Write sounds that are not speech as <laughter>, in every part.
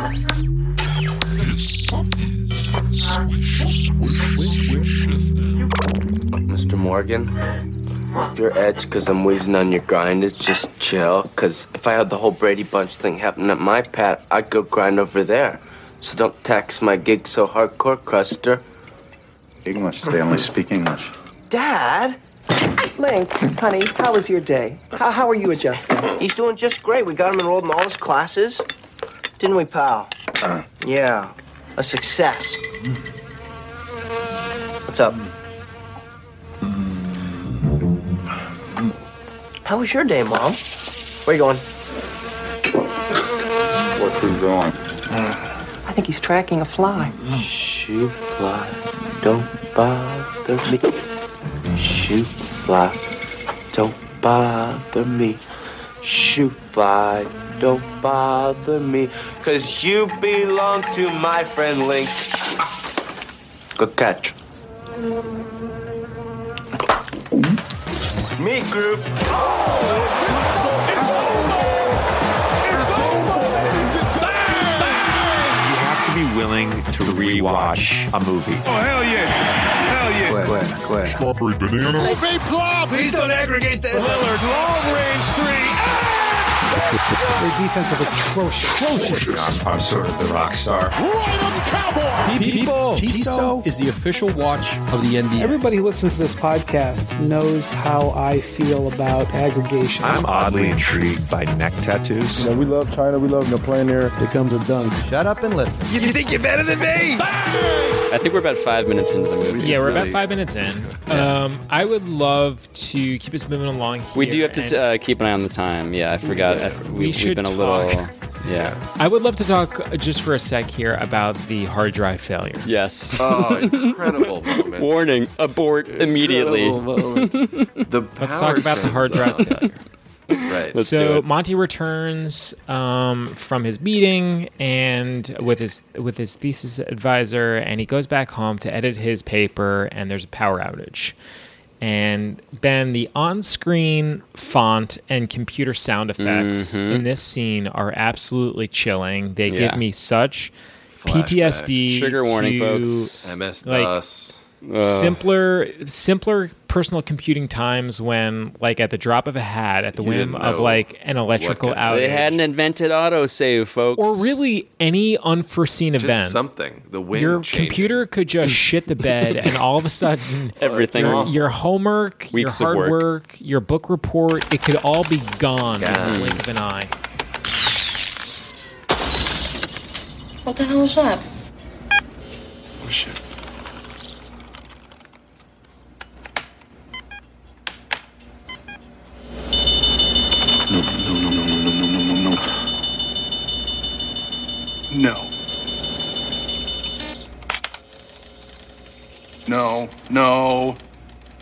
This is Swish, Swish, Swish Mr. Morgan, if your edge because I'm wheezing on your grind it's just chill. Because if I had the whole Brady Bunch thing happen at my pad, I'd go grind over there. So don't tax my gig so hardcore, Cruster. English. They only speak English. Dad? Link, honey, how was your day? How, how are you adjusting? He's doing just great. We got him enrolled in all his classes. Didn't we, pal? yeah. A success. What's up? How was your day, Mom? Where you going? What's he doing? I think he's tracking a fly. Shoot fly, don't bother me. Shoot fly, don't bother me. Shoot fly, don't bother me. Cause you belong to my friend Link. Good catch. Meat group. It's over It's over You have to be willing to rewatch a movie. Oh, hell yeah. Hell yeah. Quit, quit. Strawberry banana. Please don't aggregate this. Lillard, long range three. Their defense is atrocious. I'm, I'm sort of the rock star. Right on the cowboy. People, Tissot is the official watch of the NBA. Everybody who listens to this podcast knows how I feel about aggregation. I'm oddly intrigued by neck tattoos. we love China. We love the plein air. Here comes a dunk. Shut up and listen. You think you're better than me? I think we're about five minutes into the movie. Yeah, It's we're about five minutes in. Um, I would love to keep us moving along. We do have to and uh, keep an eye on the time. Yeah, I forgot. I, we, We have should been a little. talk. Yeah. I would love to talk just for a sec here about the hard drive failure. Yes. Oh, incredible <laughs> moment. Warning: abort immediately. Moment. The Let's talk about the hard drive failure. Right. Let's do so it. Monty returns um, from his meeting and with his with his thesis advisor, and he goes back home to edit his paper. And there's a power outage. And Ben, the on-screen font and computer sound effects in this scene are absolutely chilling. They Mm-hmm. Yeah. give me such PTSD. Sugar warning, to, folks. MS like, DOS. simpler simpler personal computing times when like at the drop of a hat at the You whim of like an electrical outage They hadn't invented autosave, folks. or really any unforeseen Just event something. The wind your changing. computer could just <laughs> shit the bed and all of a sudden <laughs> Everything your, your homework Weeks your hard work. work. your book report it could all be gone in the blink of an eye What the hell is that? Oh, shit. No. No, no.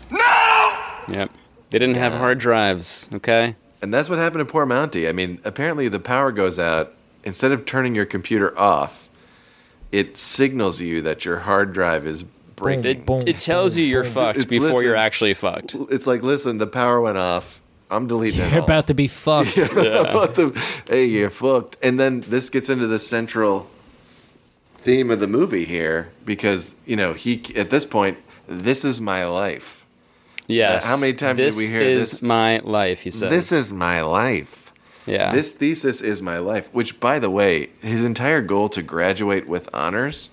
No! Yep. They didn't have hard drives. Okay. And that's what happened to poor Monty. I mean, apparently the power goes out. Instead of turning your computer off, it signals you that your hard drive is breaking. It, Boom, it tells you you're It's- fucked it's- before listen. you're actually fucked. It's like, listen, the power went off. I'm deleting it. you're all. about to be fucked <laughs> about the hey, you're fucked. And then this gets into the central theme of the movie here because you know he at this point, this is my life. Yes. how many times did we hear is this? Is my life, he says. This is my life. yeah. This thesis is my life. Which, by the way, his entire goal to graduate with honors.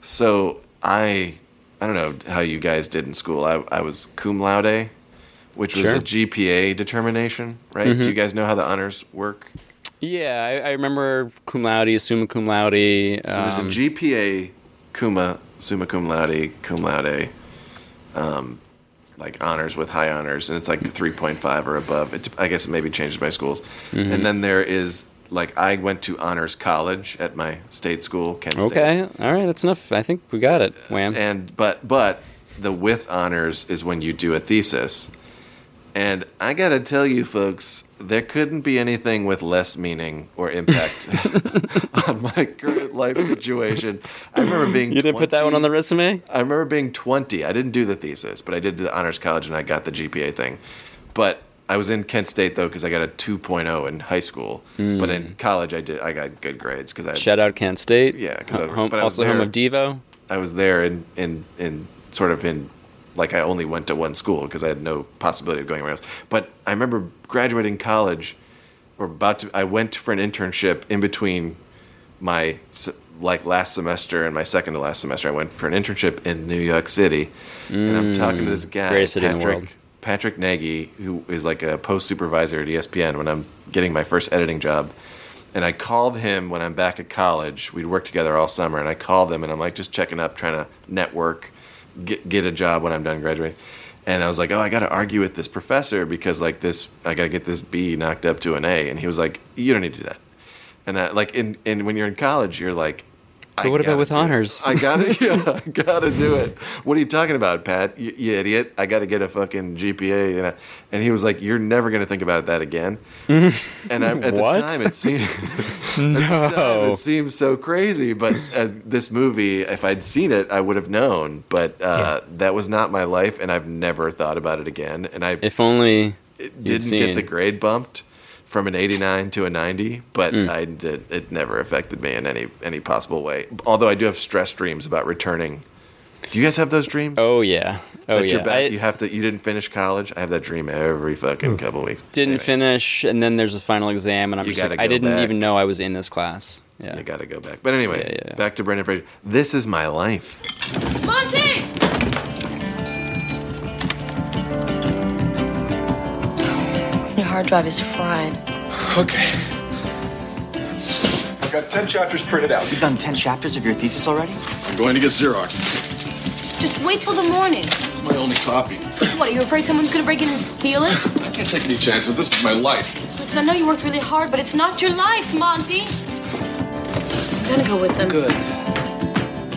So I, I don't know how you guys did in school. I, I was cum laude, which was Sure. a GPA determination, right? Mhm. Do you guys know how the honors work? Yeah, I, I remember cum laude, summa cum laude. So there's um, a GPA, cumma, summa cum laude, cum laude, um, like honors with high honors, and it's like 3.5 or above. It, I guess it maybe changes by schools. Mhm. And then there is like I went to honors college at my state school, Kent State. Okay, all right, that's enough. I think we got it. Wham. And but but the with honors is when you do a thesis. And I got to tell you folks, there couldn't be anything with less meaning or impact <laughs> on my current life situation. I remember being You didn't put that one on the resume? I remember being 20. I didn't do the thesis, but I did the honors college and I got the GPA thing. But I was in Kent State though because I got a 2.0 in high school, but in hmm. college I did I got good grades because I Shout out Kent State. Yeah, 'cause I- home, but I was also home of Devo. I was there in in in sort of in like I only went to one school because I had no possibility of going anywhere else. But I remember graduating college or about to. I went for an internship in between my like last semester and my second to last semester. I went for an internship in New York City, and I'm talking to this mm, guy, in the Patrick. Patrick Nagy, who is like a post supervisor at ESPN when I'm getting my first editing job. And I called him when I'm back at college. We'd worked together all summer, and I called him, and I'm like just checking up, trying to network, get get a job when I'm done graduating. And I was like, oh, I got to argue with this professor because like this, I got to get this B knocked up to an A. And he was like, you don't need to do that. And I, like, in, and when you're in college, you're like, But what about with it. honors? I gotta, <laughs> yeah, I <laughs> gotta do it. What are you talking about, Pat? You, you idiot! I gotta get a fucking GPA, and I, and he was like, "You're never gonna think about that again." <laughs> and I, at What? the time, it seemed the time, No. it seemed so crazy. But uh, this movie, if I'd seen it, I would have known. But uh, that was not my life, and I've never thought about it again. And I If only didn't get the grade bumped from an 89 to a 90 but Mm. i did it never affected me in any any possible way although i do have stress dreams about returning do you guys have those dreams Oh yeah. Oh that yeah. you're back I you have to you didn't finish college i have that dream every fucking couple weeks didn't finish, and then there's a final exam, and I'm You just like, gotta I didn't back. even know I was in this class. Yeah. you gotta go back but anyway Yeah, yeah, yeah. back to brendan fraser this is my life Monty! Hard drive is fried. Okay. I've got 10 chapters printed out. You've done 10 chapters of your thesis already? I'm going to get Xeroxes. Just wait till the morning. This is my only copy. What, are you afraid someone's gonna break in and steal it? I can't take any chances. This is my life. Listen, I know you worked really hard, but it's not your life, Monty. I'm gonna go with them. Good.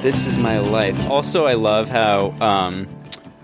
This is my life. Also, I love how um,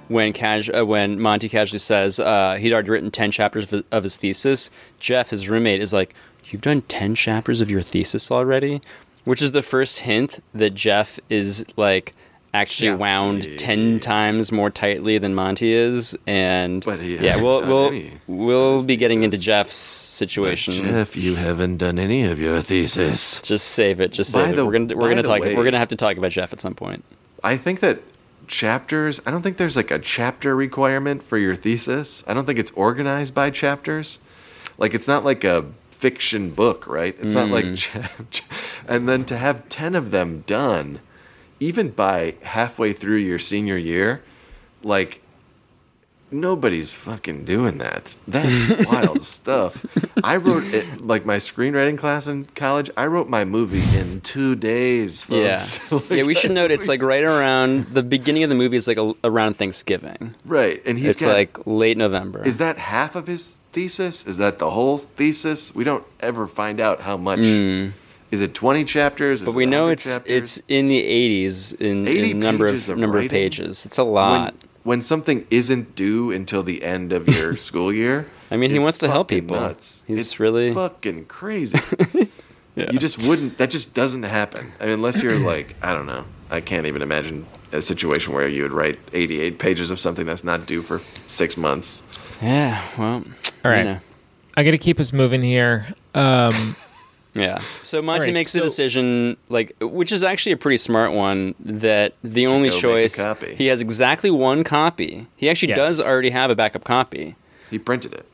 when casu- uh, when Monty casually says uh, he'd already written ten chapters of, of his thesis, Jeff, his roommate, is like, "You've done ten chapters of your thesis already," which is the first hint that Jeff is like actually wound ten times more tightly than Monty is, and he yeah, we'll we'll we'll be getting into Jeff's situation. jeff you haven't done any of your thesis Just save it. Just save the- it. We're gonna we're gonna talk. way- we're gonna have to talk about Jeff at some point. I think that chapters, I don't think there's like a chapter requirement for your thesis. I don't think it's organized by chapters. Like it's not like a fiction book, right? It's not like Mm. and then to have 10 of them done even by halfway through your senior year, like nobody's fucking doing that. That's <laughs> wild stuff. I wrote it like my screenwriting class in college. I wrote my movie in 2 days, folks. Yeah, Like, <laughs> yeah. We should note it's like right around the beginning of the movie is like a, around Thanksgiving. Right, and he's it's got- like late November. Is that half of his thesis? Is that the whole thesis? We don't ever find out how much. Mm. Is it twenty chapters? but we know it's chapters? it's in the 80s in, 80 in number of number of pages. It's a lot. When, when something isn't due until the end of your <laughs> school year. I mean, he wants to help people. Nuts. He's it's really- fucking crazy. <laughs> You just wouldn't. That just doesn't happen. I mean, unless you're like, I don't know. I can't even imagine a situation where you would write 88 pages of something that's not due for six months. yeah. Well. All right. you know. I got to keep us moving here. Um, Yeah. So Monty right, makes so- a decision, like, which is actually a pretty smart one. That the only go make a choice he has exactly one copy. He actually Yes. does already have a backup copy. He printed it.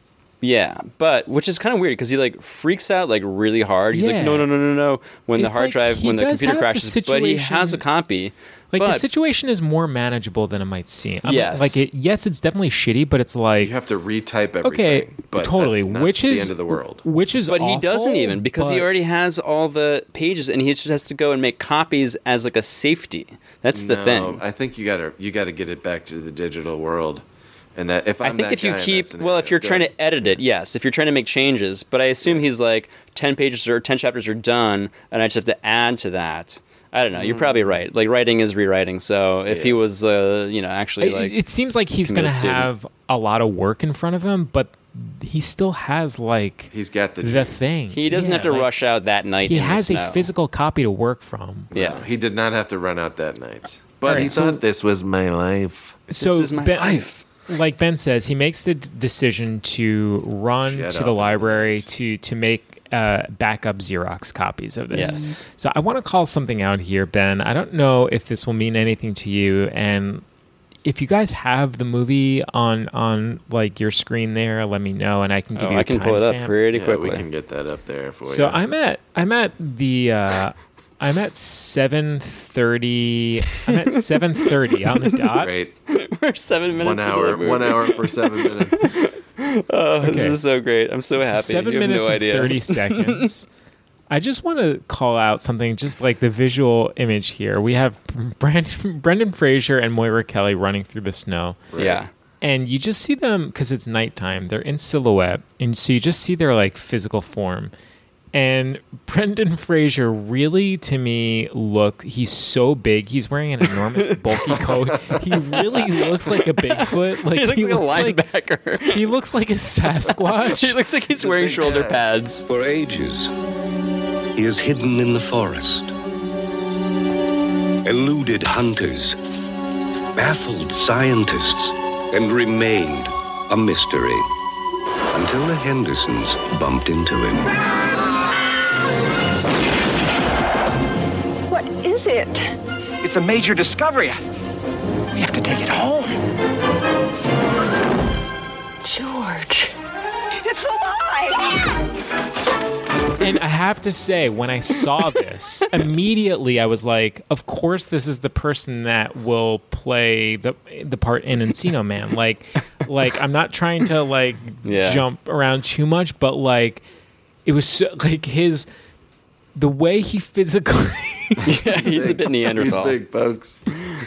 Yeah, but which is kind of weird because he like freaks out like really hard. He's Yeah. like, no, no, no, no, no. When the hard like drive, when the computer have the crashes, but he has a copy. Like the situation is more manageable than it might seem. I mean, Yes. like it, yes, it's definitely shitty, but it's like You have to retype everything. okay, but totally. that's not Which the is end of the world. Which is but he doesn't even because he already has all the pages and he just has to go and make copies as like a safety. That's the No, thing. I think you gotta you gotta get it back to the digital world, and that if i I'm think that if you guy in that keep well, if you're trying good. to edit it, yes. If you're trying to make changes, but I assume he's like ten pages or ten chapters are done, and I just have to add to that. I don't know. You're probably right. Like writing is rewriting. So if he Mm. Was, uh, you know, actually It, like, it seems like he's going to have a lot of work in front of him, but he still has like he's got the the thing. he doesn't Yeah, have to like, rush out that night. He in the has a physical copy to work from. No, Yeah. he did not have to run out that night, but Alright, he so- thought this was my life. So is my Ben, life. like Ben says, he makes the d- decision to run Jet to off the in the library to to make uh, backup Xerox copies of this. Yes. So I want to call something out here, Ben. I don't know if this will mean anything to you, and if you guys have the movie on on like your screen there, let me know, and I can give Oh, you. a I can pull it up timestamp. pretty Yeah, quickly. we can get that up there for So you. I'm at I'm at the uh, I'm at seven thirty. I'm at seven thirty on the <laughs> dot. Great. <laughs> We're seven minutes. One into hour. the movie. One hour for seven minutes. <laughs> <laughs> Oh, this is so great! I'm so So happy. seven you have minutes no and idea. thirty <laughs> seconds. I just want to call out something, just like the visual image here. We have Brandon, <laughs> Brendan Fraser and Moira Kelly running through the snow. Yeah. and you just see them because it's nighttime. They're in silhouette, and so you just see their like physical form. And Brendan Fraser really, to me, look. He's so big. He's wearing an enormous, <laughs> bulky coat. He really looks like a Bigfoot. Like He looks like a linebacker. he looks like a Sasquatch. <laughs> he looks like he's wearing shoulder pads. For ages, he is hidden in the forest, eluded hunters, baffled scientists, and remained a mystery until the Hendersons bumped into him. What is it? It's a major discovery. We have to take it home. George. It's alive! and I have to say, when I saw <laughs> this, immediately I was like, "Of course, this is the person that will play the the part in Encino Man." Like, like I'm not trying to like Yeah. jump around too much, but like it was so, like his the way he physically. <laughs> yeah, he's a bit Neanderthal. He's big, folks.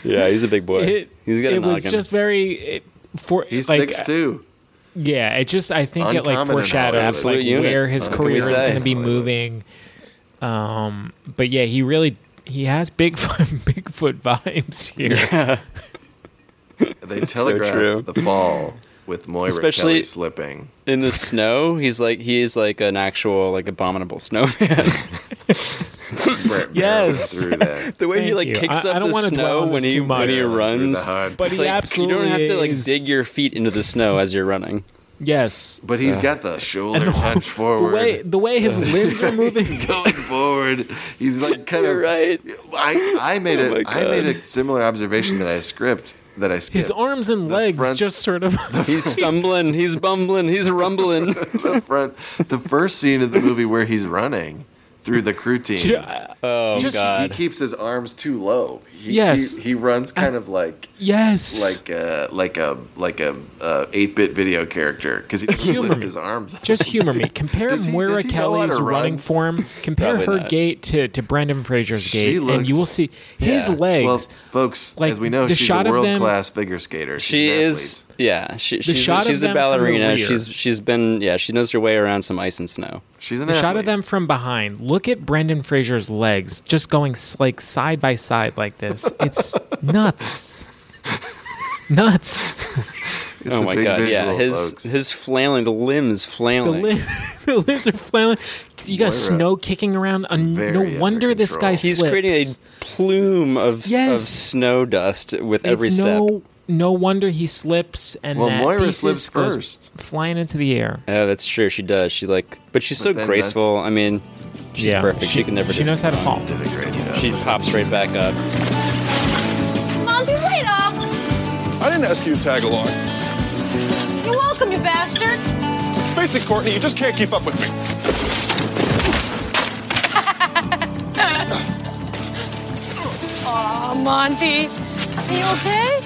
Yeah, he's a big boy. It, he's got a it was noggin. just very it, for He's like, six two. Yeah, it just I think it like foreshadows like unit. where his What career is going to be moving. Um, but yeah, he really he has Bigfoot <laughs> Bigfoot vibes here. They <laughs> so telegraph true. the fall with Moira Especially- Kelly slipping. in the snow. He's like he's like an actual like abominable snowman. <laughs> <laughs> Yes. the way he like you. kicks I- up I don't the wanna dwell snow when he too when he Through the runs. But It's he like, absolutely you don't have to like is- dig your feet into the snow as you're running. Yes, But he's Uh. got the shoulder And the- touch <laughs> the forward. way the way his limbs are moving. He's going forward. He's like kind You're of right. I I made Oh my a I made a similar observation that I script that I skipped. His arms and legs front- just sort of. <laughs> He's stumbling. He's bumbling. He's rumbling. <laughs> the front the first scene of the movie where he's running through the crew team. Oh Just- He keeps his arms too low. He, Yes. he, he runs kind of like yes, like a like a like a uh, eight bit video character because he doesn't Humor lift me. his arms. Just humor me. <laughs> Compare Does he- Moira does he Kelly's run? running form. Compare her not. gait to, to Brendan Fraser's She gait, and you will see his Yeah. legs. Well, folks, like, as we know, she's shot a world class figure skater. She's She an is. Yeah, she, she's, shot of she's a them from the ballerina. She's she's been yeah. She knows her way around some ice and snow. She's an the athlete. shot of them from behind. Look at Brendan Fraser's legs, just going like side by side like this. It's nuts, nuts. It's oh my big god! yeah, visual, his folks. his flailing, the limbs The, flailing. li- <laughs> the limbs are flailing. You got Moira, snow kicking around. Uh, no wonder this guy control. He's slips. creating a plume of of snow dust with every step. no no wonder he slips and Well, that Moira slips first. flying into the air. Yeah, that's true. She does. She like, but she's so But then graceful. I mean, she's Yeah, perfect. She, she- can never. she do knows how to fall. wrong. Did a. She pops right back up. I didn't ask you to tag along. You're welcome, you bastard! Face it, Courtney, you just can't keep up with me. <laughs> Aw, Monty. Are you okay?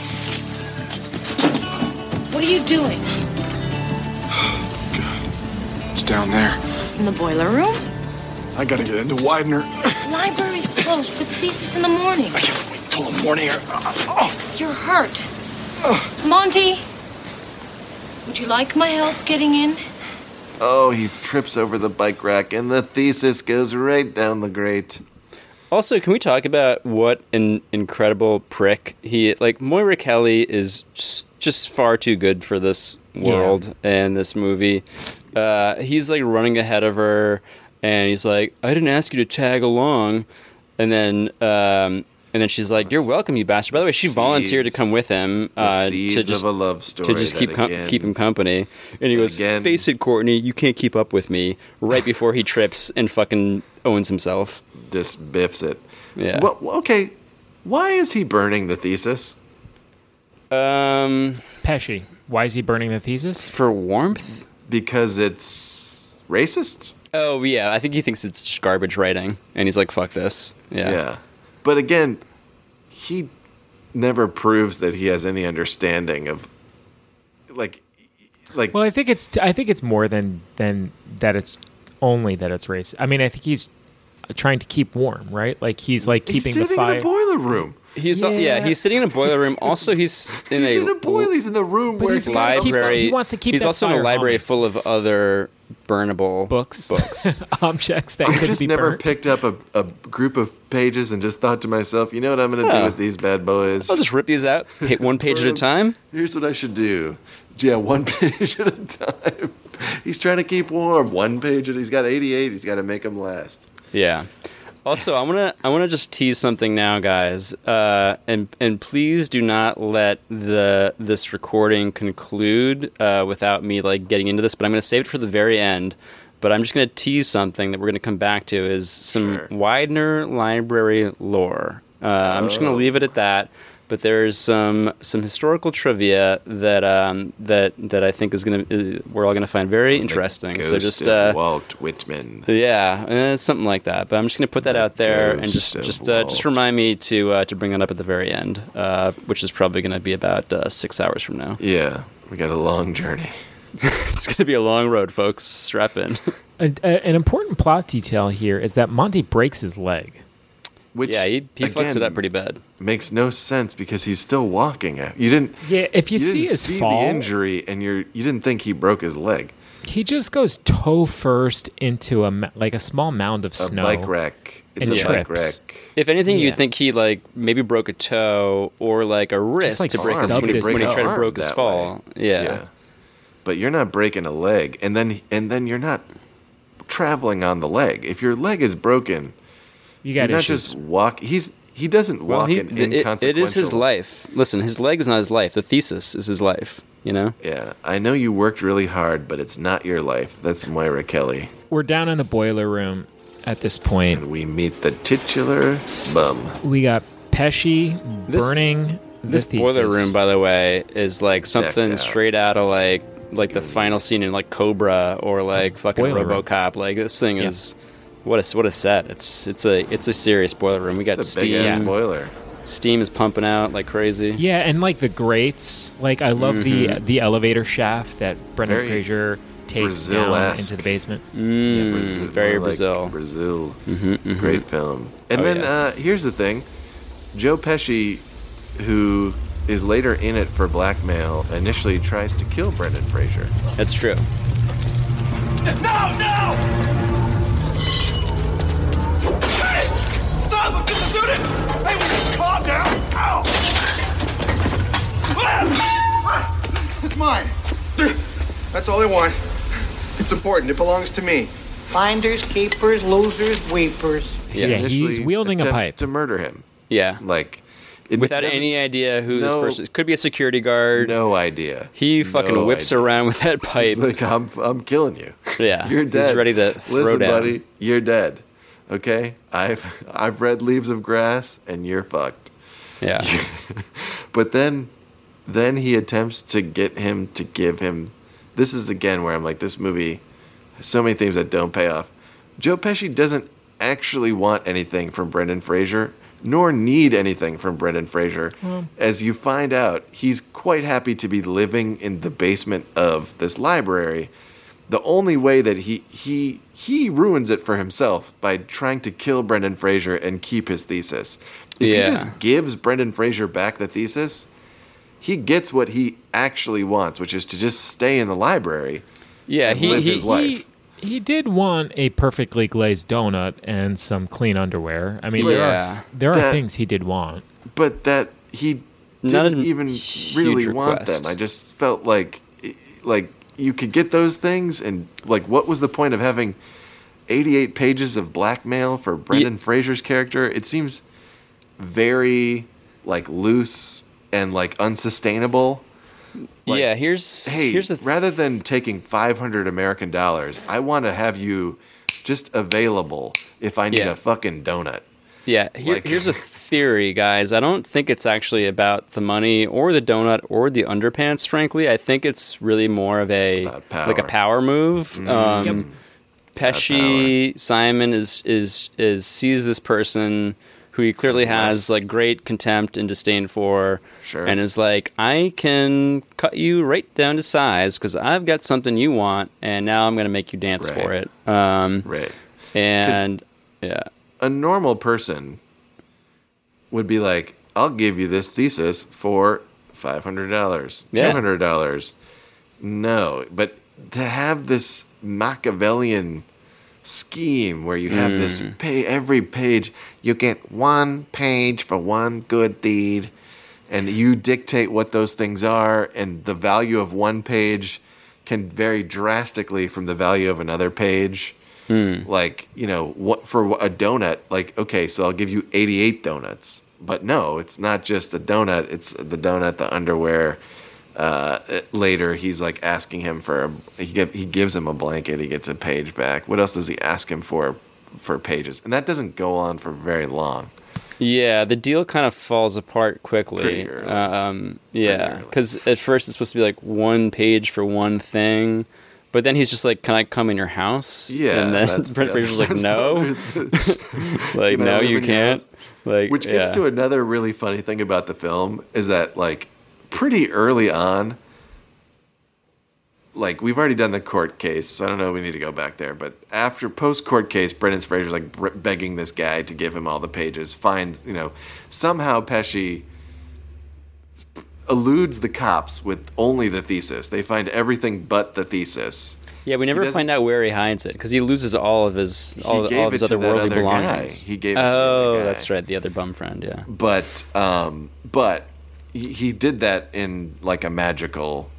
What are you doing? <sighs> It's down there. In the boiler room? I gotta get into Widener. <sighs> Library's closed, but thesis in the morning. I can't wait till the morning. Or, uh, oh, You're hurt. Monty, would you like my help getting in? Oh, he trips over the bike rack, and the thesis goes right down the grate. Also, can we talk about what an incredible prick he like? Moira Kelly is just, just far too good for this world and this movie. Uh, he's like running ahead of her, and he's like, "I didn't ask you to tag along," and then um, And then she's like, "You're welcome, you bastard." By the way, she volunteered to come with him the uh, to seeds just of a love to just that keep com- keep him company. And he goes, again- "Face it, Courtney, you can't keep up with me." Right before he trips and fucking owns himself. Just biffs it. Yeah. Well, okay. Why is he burning the thesis? Um, Pesci. Why is he burning the thesis? For warmth? Because it's racist. Oh yeah, I think he thinks it's just garbage writing, and he's like, "Fuck this." Yeah. Yeah. But again, he never proves that he has any understanding of like like Well, I think it's I think it's more than than that. It's only that it's race. I mean, I think he's trying to keep warm, right? Like he's like he's keeping the fire. in a boiler room. He's yeah. yeah, he's sitting in a boiler room. <laughs> Also, he's in a. He's a in a boiler. He's in the room But where he's gotta keep- library. he wants to keep He's that also in a library humming. full of other burnable books, books. <laughs> objects that I've could just be never burnt. picked up a, a group of pages and just thought to myself, you know what I'm going to Yeah. do with these bad boys? I'll just rip these out, pa- one <laughs> page at a time. Here's what I should do. Yeah, one <laughs> page at a time. He's trying to keep warm. One page at he's got 88. He's got to make them last. Yeah. Also, I wanna I wanna just tease something now, guys, uh, and and please do not let the this recording conclude uh, without me like getting into this. But I'm gonna save it for the very end. But I'm just gonna tease something that we're gonna come back to is some Widener library lore. Uh, I'm just gonna Oh. leave it at that. But there's some some historical trivia that um, that that I think is gonna uh, we're all gonna find very interesting. so just of uh, Walt Whitman. yeah, eh, something like that. But I'm just gonna put that out there and ghost just of just uh, just Walt. remind me to uh, to bring it up at the very end, uh, which is probably gonna be about uh, six hours from now. Yeah, we got a long journey. <laughs> <laughs> it's gonna be a long road, folks. Strap in. A- a- an important plot detail here is that Monty breaks his leg. Which yeah, he, he fucks it up pretty bad. Makes no sense because he's still walking. Out. You didn't. Yeah, if you, see didn't his see fall, the injury, and you're you didn't think he broke his leg. he just goes toe first into a like a small mound of A snow. bike wreck. It's and a bike wreck. If anything, Yeah. you'd think he like maybe broke a toe or like a wrist like, to break his when he, his when he tried to Arm broke his fall. Yeah. Yeah. But you're not breaking a leg, and then and then you're not traveling on the leg. If your leg is broken, You you're got not issues. just walk. He's he doesn't Well, walk he, in it- it, inconsequential. it is his life. Listen, his leg is not his life. The thesis is his life. You know. Yeah, I know you worked really hard, but it's not your life. That's Moira Kelly. We're down in the boiler room at this point. And we meet the titular bum. We got Pesci This- burning the This boiler room, by the way, is like something out. straight out of like like the final scene in like Cobra or like fucking Boiler room. RoboCop. Like this thing Yeah. is what a what a set. It's it's a it's a serious boiler room. We got It's a big ass steam. boiler. Steam is pumping out like crazy. Yeah, and like the grates. Like I love the Mhm. the elevator shaft that Brendan Very Fraser takes down Brazil-esque. into the basement. Mm, Brazil- very more like Brazil. Brazil. Mhm, mhm. Great film. And Oh, then yeah. uh, here's the thing Joe Pesci, who is later in it for blackmail, initially tries to kill Brendan Fraser. That's true. No, no! It's mine. That's all I want. It's important. It belongs to me. Finders, keepers, losers, weepers. Yeah. Yeah, he's wielding a pipe. to murder him. Yeah. Like, it Without any idea who this person could be a security guard. No idea. He fucking No whips idea. around with that pipe. He's like, I'm, I'm killing you. Yeah, <laughs> You're dead. he's ready to throw Listen, down. buddy, you're dead. Okay? I've I've read Leaves of Grass and you're fucked. Yeah. <laughs> But then then he attempts to get him to give him this is again where I'm like this movie has so many things that don't pay off. Joe Pesci doesn't actually want anything from Brendan Fraser nor need anything from Brendan Fraser. Hmm. As you find out, he's quite happy to be living in the basement of this library. The only way that he he he ruins it for himself by trying to kill Brendan Fraser and keep his thesis. If Yeah. he just gives Brendan Fraser back the thesis, he gets what he actually wants, which is to just stay in the library. Yeah, and he live he, his life. He, he did want a perfectly glazed donut and some clean underwear. I mean, there Yeah. are there are That- things he did want. but that he didn't a even huge really want them. I just felt like like you could get those things and like what was the point of having 88 pages of blackmail for Brendan Fraser's character? It seems very like loose and like unsustainable. Like, yeah, here's hey, here's the rather than taking 500 American dollars, I want to have you just available if I need Yeah. a fucking donut. Yeah, here, Like- here's a <laughs> theory, guys. I don't think it's actually about the money or the donut or the underpants. Frankly, I think it's really more of a like a power. power move. Mm. Um, Yep. Pesci Simon is is is sees this person who he clearly has like great contempt and disdain for, Sure. and is like, I can cut you right down to size because I've got something you want, and now I'm going to make you dance for it. Um, Right. And yeah. A normal person would be like, I'll give you this thesis for $500, Yeah. $200. No, but to have this Machiavellian scheme where you have this Mm. pay every page, you get one page for one good deed, and you dictate what those things are, and the value of one page can vary drastically from the value of another page. Like you know what for a donut like okay so i'll give you 88 donuts. But no it's not just a donut it's the donut the underwear uh, later he's like asking him for a, he, give, he gives him a blanket he gets a page back what else does he ask him for for pages and that doesn't go on for very long Yeah, the deal kind of falls apart quickly. Um, yeah, because at first it's supposed to be like one page for one thing, but then he's just like, "Can I come in your house?" Yeah, and then <laughs> Brendan Fraser's like, "No, <laughs> like no, you can't." Like, Which gets yeah. to another really funny thing about the film is that like pretty early on, like we've already done the court case. So I don't know. We need to go back there, but after post court case, Brendan Fraser's like begging this guy to give him all the pages. Finds you know somehow Pesci eludes the cops with only the thesis. They find everything but the thesis. Yeah, we never find out where he hides it because he loses all of his all, all of his other worldly other guy. belongings. He gave it to the oh, guy. that's right, the other bum friend. Yeah. but um, but he, he did that in like a magical,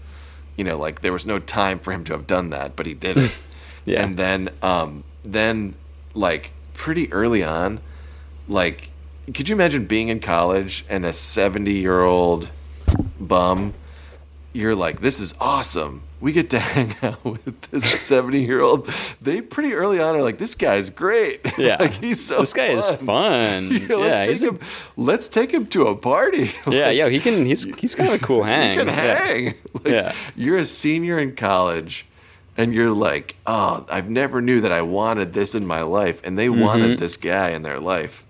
you know, like there was no time for him to have done that, but he did it. <laughs> Yeah. And then um, then like pretty early on, like could you imagine being in college and a seventy year old bum? You're like, this is awesome. We get to <laughs> hang out with this 70 year old. They pretty early on are like, this guy's great. <laughs> Yeah. like he's so This guy is fun. <laughs> Yeah, let's, Yeah, take he's a- him, let's take him to a party. Yeah, yeah, he can. He's he's kind of a cool hang. You can Yeah. hang. Like, Yeah. You're a senior in college and you're like, oh, I've never knew that I wanted this in my life. And they wanted Mhm. this guy in their life.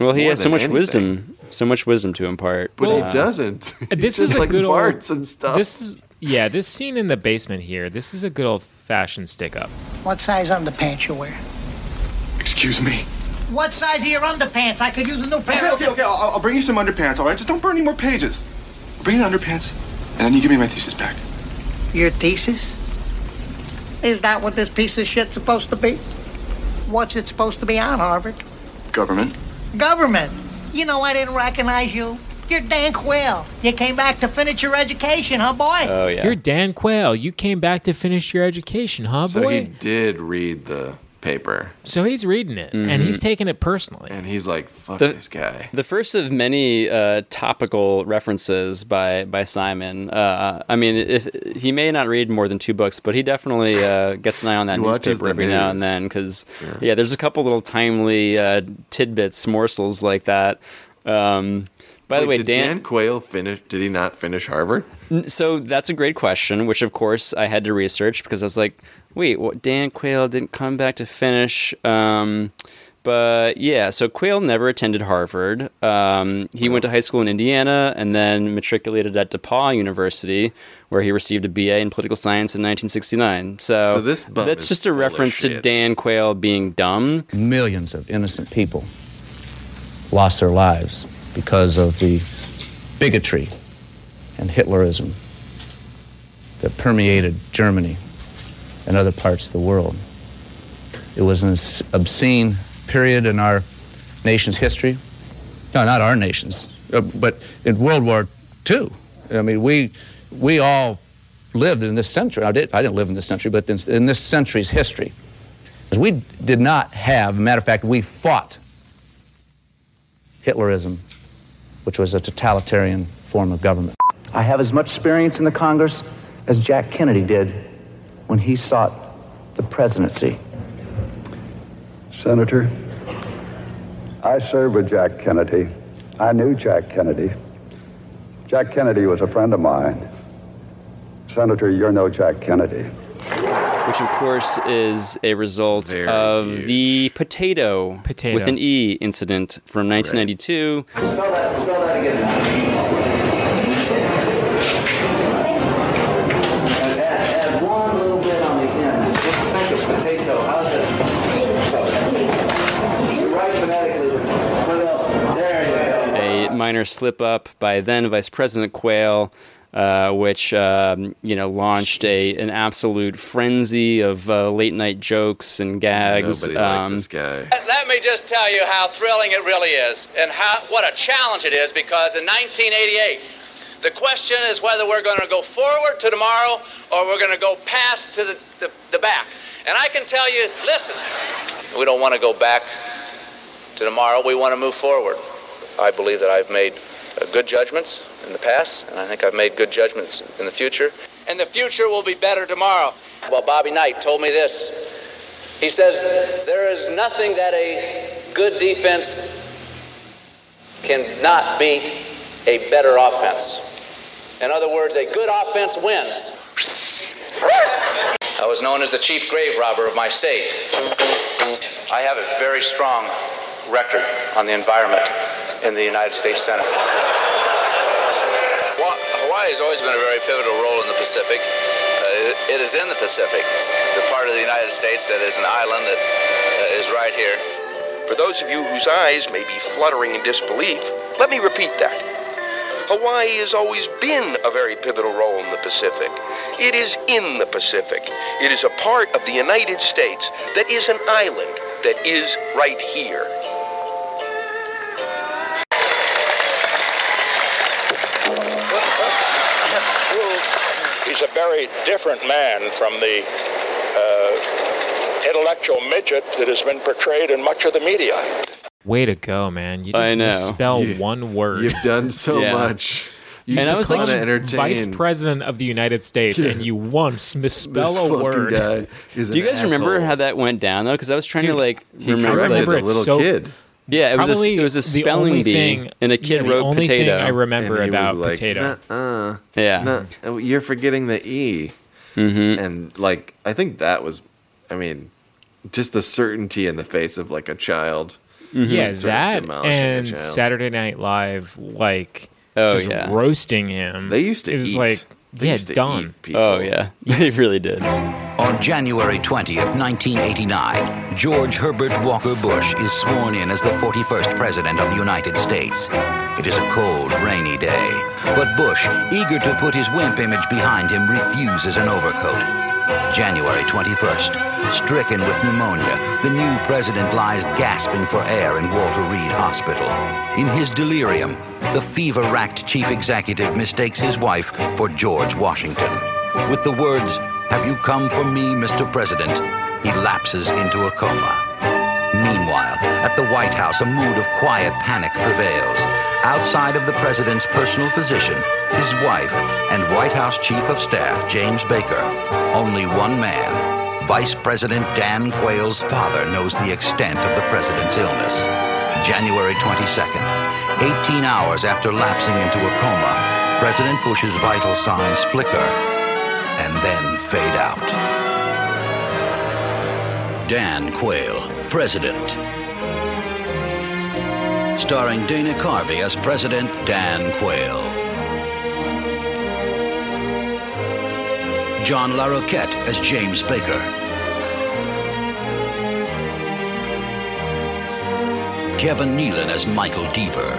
Well, he has so much anything. wisdom, so much wisdom to impart. But Uh, he doesn't. He This just is a like good old- farts and stuff. This is yeah. This scene in the basement here. This is a good old fashioned stick up. What size underpants you wear? Excuse me. What size are your underpants? I could use a new pair. Okay, okay, okay. I'll, I'll bring you some underpants, all right? Just don't burn any more pages. I'll bring you the underpants, and then you give me my thesis back. Your thesis? Is that what this piece of shit's supposed to be? What's it supposed to be on, Harvard? Government. Government. You know I didn't recognize you. You're Dan Quayle. You came back to finish your education, huh, boy? Oh yeah. You're Dan Quayle. You came back to finish your education, huh, so boy? he did read the paper. So he's reading it, and he's taking it personally. And he's like, fuck The- this guy. The first of many uh, topical references by by Simon. Uh, I mean, if he may not read more than two books, but he definitely uh, <laughs> gets an eye on that He newspaper the every now and then. Because yeah. there's a couple little timely uh, tidbits, morsels like that. Um, by the way, did Dan, Quayle finish? Did he not finish Harvard? So that's a great question, which of course I had to research because I was like, wait, what? Dan Quayle didn't come back to finish. Um, but yeah, so Quayle never attended Harvard. Um, he went to high school in Indiana and then matriculated at DePauw University, where he received a BA in political science in 1969. So, So this that's just a reference to. Dan Quayle being dumb. Millions of innocent people lost their lives because of the bigotry and Hitlerism that permeated Germany and other parts of the world. It was an obscene period in our nation's history. No, not our nation's, uh, but in World War II. I mean, we, we all lived in this century. I, did, I didn't live in this century, but in, in this century's history. we did not have, matter of fact, we fought Hitlerism, which was a totalitarian form of government. I have as much experience in the Congress as Jack Kennedy did when he sought the presidency. Senator, I served with Jack Kennedy. I knew Jack Kennedy. Jack Kennedy was a friend of mine. Senator, you're no Jack Kennedy. Which, of course, is a result of the potato, Potato. with an E incident from 1992. Spell that, spell that again And add, add one little bit on the end. Just think of potato. How's it? You write phonetically, but what else? There you go. a minor slip up by then Vice President Quayle, uh, which um, you know launched a an absolute frenzy of uh, late night jokes and gags. Nobody um, liked this guy. Let me just tell you how thrilling it really is and how what a challenge it is because in 1988, the question is whether we're going to go forward to tomorrow or we're going to go past to the, the, the back. And I can tell you, listen, we don't want to go back to tomorrow. We want to move forward. I believe that I've made uh, good judgments in the past, and I think I've made good judgments in the future. And the future will be better tomorrow. Well, Bobby Knight told me this. He says, There is nothing that a good defense cannot beat a better offense. In other words, a good offense wins. <laughs> I was known as the chief grave robber of my state. I have a very strong record on the environment in the United States Senate. Wa- Hawaii has always been a very pivotal role in the Pacific. Uh, it- it is in the Pacific. It's the part of the United States that is an island that uh, is right here. For those of you whose eyes may be fluttering in disbelief, let me repeat that. Hawaii has always been a very pivotal role in the Pacific. It is in the Pacific. It is a part of the United States that is an island that is right here. He's a very different man from the uh, intellectual midget that has been portrayed in much of the media. Way to go, man! You just I know. misspell You- one word. You've done so Yeah. much. You and I was like wanna vice president of the United States, Yeah. and you <laughs> once misspell This a word. guy is Do you an guys remember how that went down though? Because I was trying to Dude, like He remember. corrected like, a little kid. Yeah, it was a, it was a spelling bee, thing- and a kid yeah, wrote only potato. thing I remember And about like, potato. Uh, Yeah. no, you're forgetting the e. Mm-hmm. And like, I think that was, I mean, just the certainty in the face of like a child. Yeah, sort of that and child. Saturday Night Live, like Oh, just yeah. roasting him. They used to It was eat. like, They yeah, used to done. eat people. Oh yeah, <laughs> they really did. On January 20th, 1989, George Herbert Walker Bush is sworn in as the 41st President of the United States. It is a cold, rainy day, but Bush, eager to put his wimp image behind him, refuses an overcoat. January 21st, stricken with pneumonia, the new president lies gasping for air in Walter Reed Hospital. In his delirium, the fever racked chief executive mistakes his wife for George Washington. With the words, Have you come for me, Mr. President? he lapses into a coma. Meanwhile, at the White House, a mood of quiet panic prevails. Outside of the president's personal physician, his wife, and White House Chief of Staff James Baker, only one man, Vice President Dan Quayle's father, knows the extent of the president's illness. January 22nd, 18 hours after lapsing into a coma, President Bush's vital signs flicker and then fade out. Dan Quayle, President. Starring Dana Carvey as President Dan Quayle. John Larroquette as James Baker. Kevin Nealon as Michael Deaver.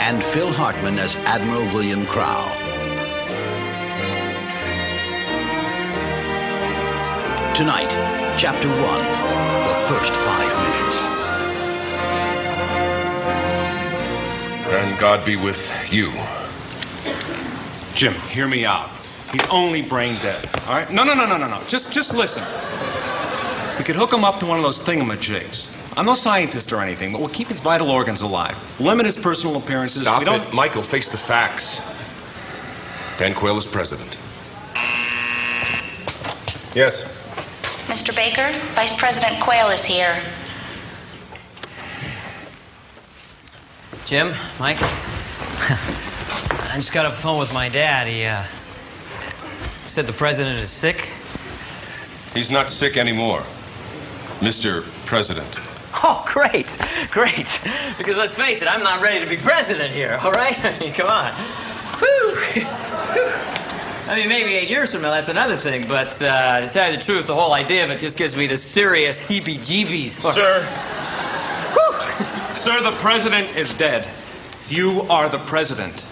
And Phil Hartman as Admiral William Crowe. Tonight, Chapter 1 The First Five Minutes. And God be with you. Jim, hear me out. He's only brain dead. All right? No, no, no, no, no, no. Just, just listen. We could hook him up to one of those thingamajigs. I'm no scientist or anything, but we'll keep his vital organs alive. Limit his personal appearances. Stop we don't... it, Michael. Face the facts. Dan Quayle is president. Yes. Mr. Baker, Vice President Quayle is here. Jim, Mike. <laughs> I just got a phone with my dad. He uh, said the president is sick. He's not sick anymore. Mr. President. Oh, great, great. Because let's face it, I'm not ready to be president here. All right? <laughs> I mean, come on. Whew. I mean, maybe eight years from now, that's another thing. But uh, to tell you the truth, the whole idea of it just gives me the serious heebie-jeebies. Sir. Sir, the president is dead. You are the president.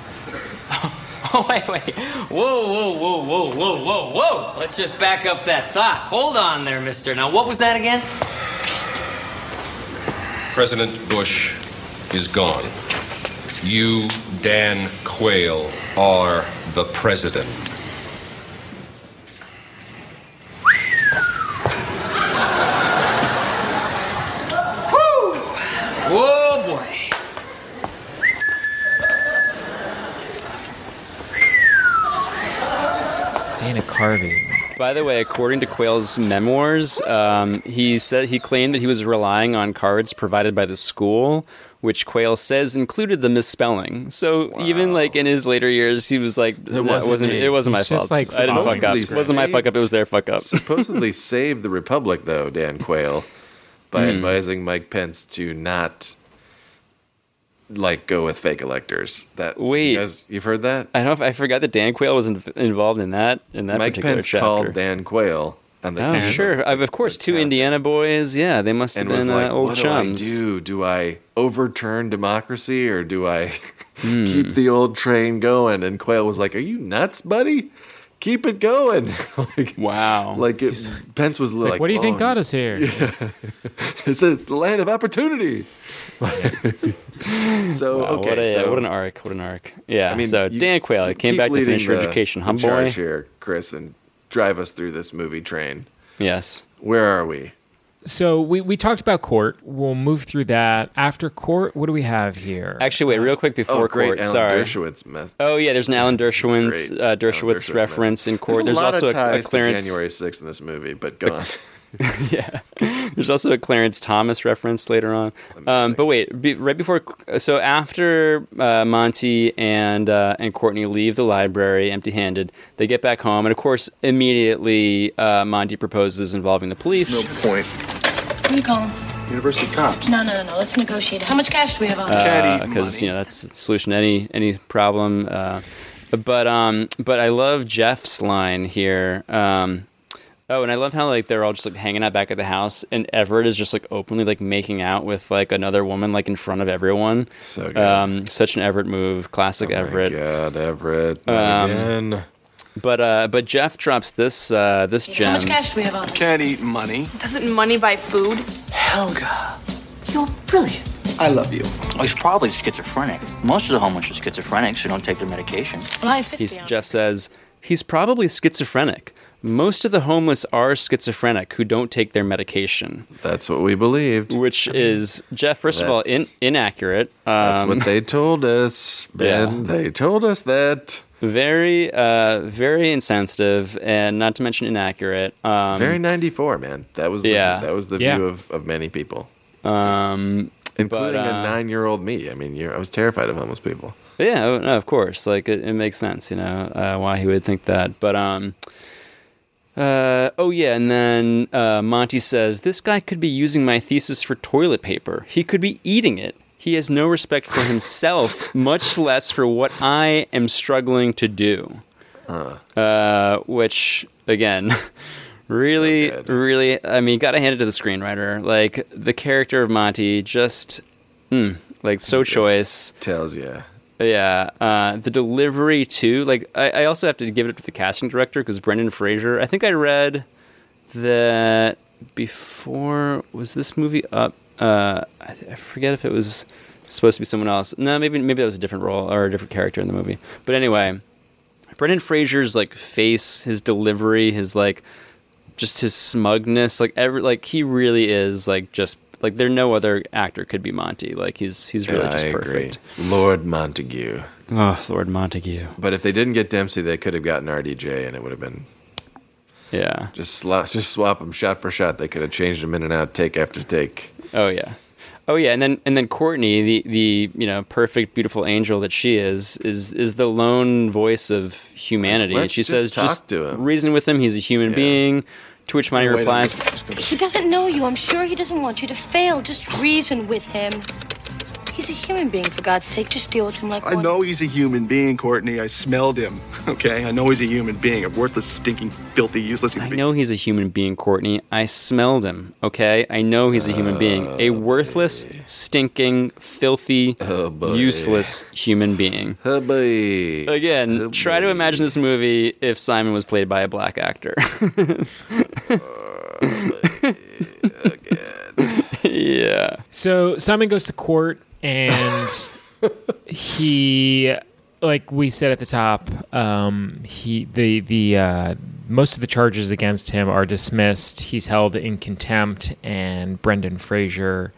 Oh, <laughs> wait, wait. Whoa, whoa, whoa, whoa, whoa, whoa, whoa. Let's just back up that thought. Hold on there, mister. Now, what was that again? President Bush is gone. You, Dan Quayle, are the president. Whew! Whoa, boy. Dana Carvey. By the way, according to Quayle's memoirs, um, he said he claimed that he was relying on cards provided by the school, which Quayle says included the misspelling. So even like in his later years, he was like, "That wasn't wasn't it wasn't my He's just, fault. like, I didn't fuck up. supposedly It wasn't my fuck up. It was their fuck up." Supposedly <laughs> saved the Republic, though, Dan Quayle, by Hmm. advising Mike Pence to not like go with fake electors. That Wait. you guys, you've heard that? I don't. know if I forgot that Dan Quayle was in, involved in that in that Mike particular Pence chapter. called Dan Quayle on the oh, panel sure. I've, of course, two Indiana boys. Yeah, they must have and was been like, uh, old "What chums. do I do? Do I overturn democracy or do I <laughs> Hmm. keep the old train going?" And Quayle was like, "Are you nuts, buddy? Keep it going!" <laughs> like, wow. Like it, Pence was like, like, what do you think "Oh, got us here? <laughs> Yeah. it's a land of opportunity. <laughs> so Wow, okay, what, a, so what an arc! What an arc! Yeah. I mean, so Dan Quayle came back to finish your education. the Hum boy. charge here, Chris, and drive us through this movie train. Yes. Where are we? So we, we talked about court. We'll move through that. After court, what do we have here? Actually, wait, real quick before Oh, great, court. Alan sorry. Dershowitz meth- Oh yeah, there's an Alan Dershowitz Great, uh, Alan Dershowitz Dershowitz reference in court. There's, There's, a lot also of a, a ties Clarence. to January 6th in this movie, but go <laughs> on. <laughs> yeah. There's also a Clarence Thomas reference later on. Um, but wait, be, right before, so after uh, Monty and uh, and Courtney leave the library empty-handed, they get back home, and of course, immediately uh, Monty proposes involving the police. No point. Who you calling? University cops. No, no, no, no. Let's negotiate. How much cash do we have on us? because Uh, you know that's the solution to any any problem. Uh, but um, but I love Jeff's line here. Um, oh, and I love how like they're all just like hanging out back at the house, and Everett is just like openly like making out with like another woman like in front of everyone. So good. Um, such an Everett move, classic Everett. God, Everett, not Um, again. But uh, but Jeff drops this uh, this How much cash do we have on us? Can't eat money. Doesn't money buy food? Helga, you're brilliant. I love you. Oh, he's probably schizophrenic. Most of the homeless are schizophrenic, so don't take their medication. Well, I have 50 He's, Jeff says he's probably schizophrenic. Most of the homeless are schizophrenic who don't take their medication. That's what we believed. Which is Jeff. First of all, in, inaccurate. Um, That's what they told us, <laughs> Ben. Yeah. They told us that. very, uh, very insensitive, and not to mention inaccurate. Um, Very 94, man. That was the, Yeah. that was the Yeah. view of, of many people, um, including but, a uh, nine-year-old me. I mean, you're, I was terrified of homeless people. Yeah, oh, no, of course. Like it, it makes sense, you know, uh, why he would think that. But um, uh, oh yeah, and then uh, Monty says this guy could be using my thesis for toilet paper. He could be eating it. He has no respect for himself, <laughs> much less for what I am struggling to do. Uh, which again. <laughs> Really, really, I mean, gotta hand it to the screenwriter. Like the character of Monty, just, mm, like so choice. Tells you. Yeah, uh, the delivery too. Like, I, I also have to give it to the casting director because Brendan Fraser. I think I read that before was this movie up. Uh, I, I forget if it was supposed to be someone else. No, maybe maybe that was a different role or a different character in the movie. But anyway, Brendan Fraser's like face, his delivery, his like just his smugness, like every like he really is like just like there no other actor could be Monty. Like he's he's really Yeah, just I agree. perfect. Lord Montague. Oh, Lord Montague. But if they didn't get Dempsey, they could have gotten RDJ, and it would have been Yeah. just just swap them shot for shot. They could have changed them in and out, take after take. Oh yeah. Oh yeah, and then and then Courtney, the the you know perfect, beautiful angel that she is, is is the lone voice of humanity. and Let's she just says, talk "Just to him." reason with him. He's a human being." To which Monty replies, He doesn't know you. I'm sure he doesn't want you to fail. Just reason with him. He's a human being, for God's sake. Just deal with him like I one. know he's a human being, Courtney. I smelled him. <laughs> Okay, I know he's a human being, a worthless, stinking, filthy, useless human I being. know he's a human being, Courtney. I smelled him, okay? I know he's a human being. A uh, worthless, stinking, filthy, useless human being. Oh boy. Again, try to imagine this movie if Simon was played by a black actor. <laughs> Uh, yeah. So Simon goes to court and <laughs> he like we said at the top, um, he the the uh, most of the charges against him are dismissed. He's held in contempt, and Brendan Fraser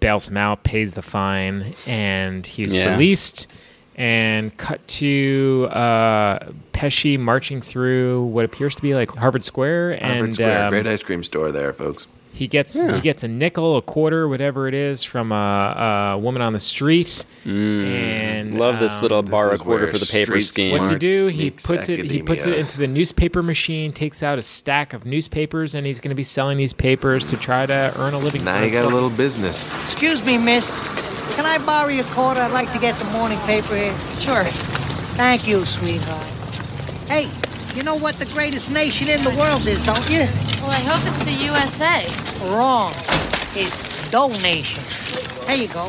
bails him out, pays the fine, and he's Yeah. released. And cut to uh, Pesci marching through what appears to be like Harvard Square, Harvard and Square, um, great ice cream store there, folks. He gets Yeah. he gets a nickel, a quarter, whatever it is, from a, a woman on the street. and Mm. Love this um, little borrow a quarter for the paper street scheme. What's he do? He meets puts it. He puts it into the newspaper machine. Takes out a stack of newspapers, and he's going to be selling these papers to try to earn a living. Now for you got a little business. Excuse me, miss. Can I borrow your quarter? I'd like to get the morning paper here. Sure. Thank you, sweetheart. Hey, you know what the greatest nation in the world is, don't you? Well, I hope it's the USA. Wrong. It's donation. There you go.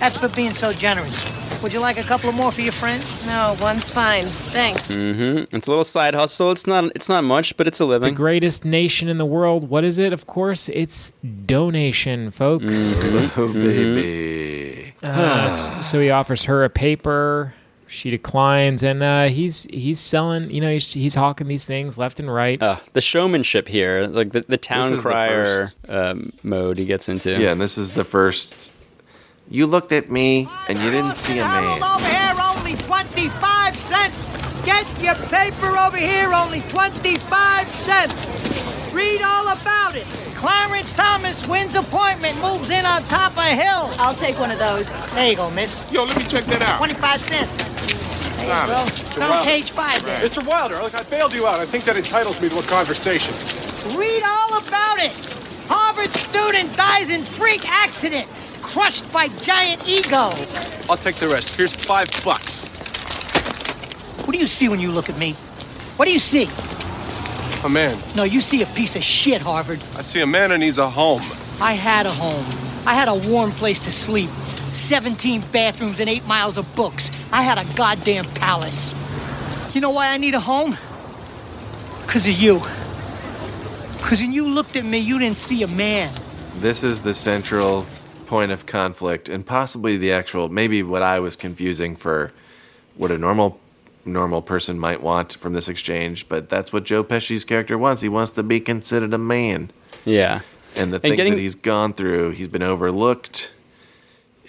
That's for being so generous. Would you like a couple of more for your friends? No, one's fine. Thanks. Mm-hmm. It's a little side hustle. It's not. It's not much, but it's a living. The greatest nation in the world. What is it? Of course, it's donation, folks. <laughs> Oh, baby. Uh, so he offers her a paper. She declines, and uh, he's he's selling. You know, he's he's hawking these things left and right. Uh, the showmanship here, like the, the town is the crier first- um, mode he gets into. Yeah, and this is the first. You looked at me and you didn't see a man. over here, only 25 cents. Get your paper over here, only 25 cents. Read all about it. Clarence Thomas wins appointment, moves in on top of hill. I'll take one of those. There you go, miss. Yo, let me check that out. 25 cents. There you go. It's on page five there. Mr. Wilder, look, I bailed you out. I think that entitles me to a conversation. Read all about it. Harvard student dies in freak accident, crushed by giant ego. I'll take the rest. Here's five bucks. What do you see when you look at me? What do you see? A man. No, you see a piece of shit, Harvard. I see a man who needs a home. I had a home. I had a warm place to sleep. 17 bathrooms and 8 miles of books. I had a goddamn palace. You know why I need a home? Because of you. Because when you looked at me, you didn't see a man. This is the central point of conflict, and possibly the actual, maybe what I was confusing for what a normal normal person might want from this exchange. But that's what Joe Pesci's character wants. He wants to be considered a man. Yeah. and the And things getting- that he's gone through. He's been overlooked.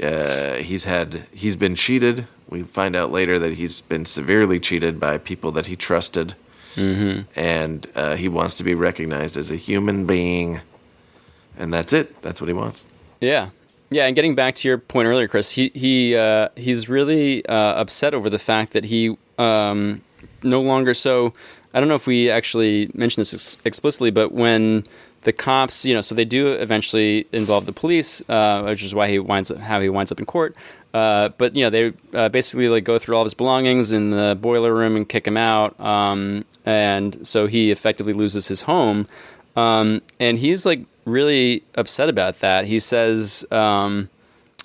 Uh, he's had he's been cheated. We find out later that he's been severely cheated by people that he trusted, mm-hmm. and uh, he wants to be recognized as a human being. And that's it. That's what he wants. Yeah. Yeah, and getting back to your point earlier, Chris, he he uh, he's really uh, upset over the fact that he um, no longer. So I don't know if we actually mentioned this ex- explicitly, but when the cops, you know, so they do eventually involve the police, uh, which is why he winds up how he winds up in court. Uh, but you know, they uh, basically like go through all of his belongings in the boiler room and kick him out, um, and so he effectively loses his home. Um, and he's like really upset about that. He says, um,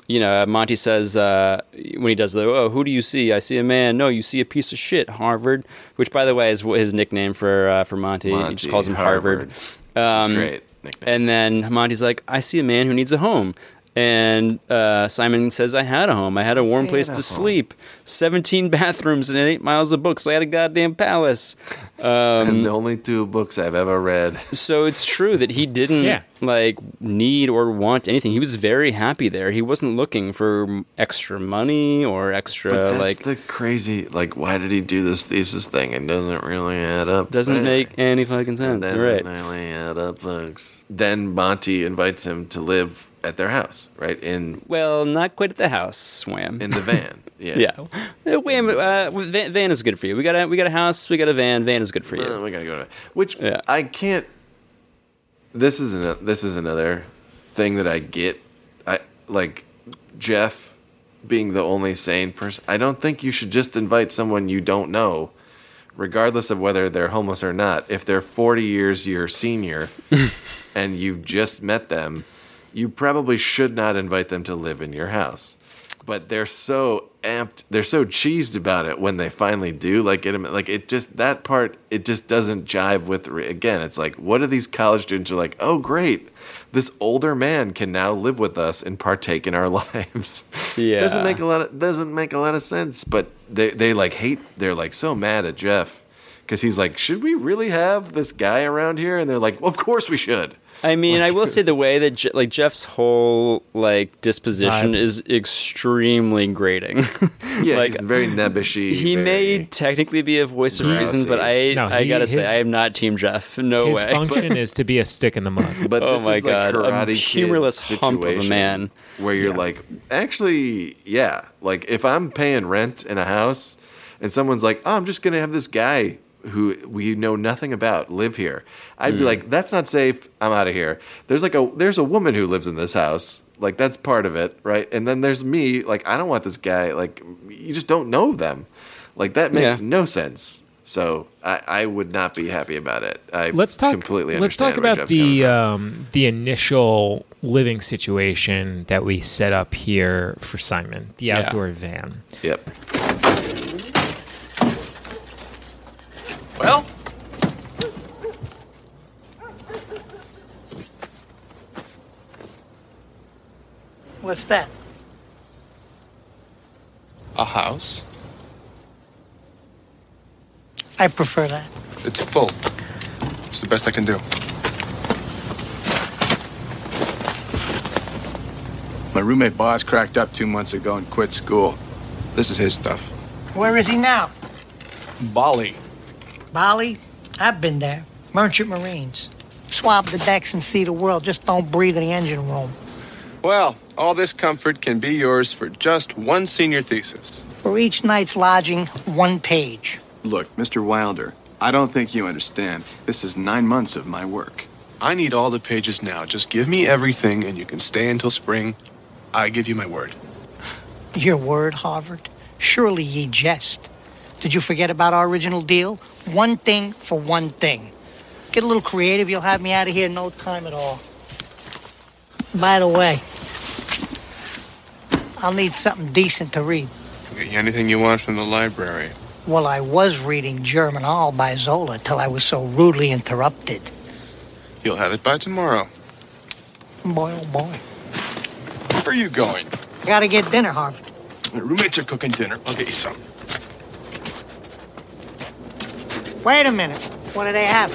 you know, Monty says uh, when he does the, oh, who do you see? I see a man. No, you see a piece of shit, Harvard. Which, by the way, is his nickname for uh, for Monty. he just calls him Harvard. Harvard. Um, great And then Monty's like, I see a man who needs a home. And uh, Simon says, I had a home. I had a warm had place a to home." sleep, 17 <laughs> bathrooms, and eight miles of books. I had a goddamn palace. <laughs> Um, and the only two books I've ever read. <laughs> so it's true that he didn't Yeah. like need or want anything. He was very happy there. He wasn't looking for extra money or extra But that's like the crazy. Like, why did he do this thesis thing? It doesn't really add up. doesn't Right. make any fucking It sense. doesn't You're right. really add up, folks. Then Monty invites him to live at their house, right in Well, not quite at the house, Wham. in the van. <laughs> Yeah. yeah. Uh, Wham, uh, van, van is good for you. We got a we got a house. We got a van. Van is good for you. We gotta go to which Yeah. I can't. This is an, this is another thing that I get. I like Jeff being the only sane person. I don't think you should just invite someone you don't know, regardless of whether they're homeless or not. If they're forty years your senior, <laughs> and you've just met them, you probably should not invite them to live in your house. But they're so amped, they're so cheesed about it when they finally do. Like it, like it just that part, it just doesn't jive with. Again, it's like, what are these college students are like? Oh, great, this older man can now live with us and partake in our <laughs> lives. Yeah. doesn't make a lot of doesn't make a lot of sense. But they they like hate. They're like so mad at Jeff because he's like, should we really have this guy around here? And they're like, well, of course we should. I mean, I will say the way that Je- like Jeff's whole like disposition Vibe. is extremely grating. <laughs> Yeah, like he's very nebbishy. he very- may technically be a voice of He- reason, but I No, I gotta say I am not Team Jeff. No His way. His <laughs> function is to be a stick in the mud. But Oh my is like God, a Karate Kid humorless hump of a situation man. Where you're like, actually, yeah. Like if I'm paying rent in a house and someone's like, oh, I'm just gonna have this guy who we know nothing about live here, I'd Hmm. be like, that's not safe. I'm out of here. There's like a there's a woman who lives in this house. Like that's part of it, right? And then there's me. Like I don't want this guy. Like you just don't know them. Like that makes Yeah. no sense. So I, I would not be happy about it. I let's talk. completely let's talk about Jeff's the um, the initial living situation that we set up here for Simon, the Yeah. outdoor van. Yep. Well, What's that? a house. I prefer that. It's full. It's the best I can do. My roommate Boz cracked up two months ago and quit school. This is his stuff. Where is he now? Bali. Bali? I've been there. Merchant Marines. Swab the decks and see the world. Just don't breathe in the engine room. Well, all this comfort can be yours for just one senior thesis. For each night's lodging, one page. Look, Mr. Wilder, I don't think you understand. This is nine months of my work. I need all the pages now. Just give me everything and you can stay until spring. I give you my word. Your word, Harvard? Surely ye jest. Did you forget about our original deal? One thing for one thing. Get a little creative, you'll have me out of here in no time at all. By the way, I'll need something decent to read. Anything you want from the library. Well, I was reading Germinal by Zola till I was so rudely interrupted. You'll have it by tomorrow. Boy, oh boy. Where are you going? Gotta get dinner, Harvard. My roommates are cooking dinner. I'll get you some. Wait a minute. What do they have?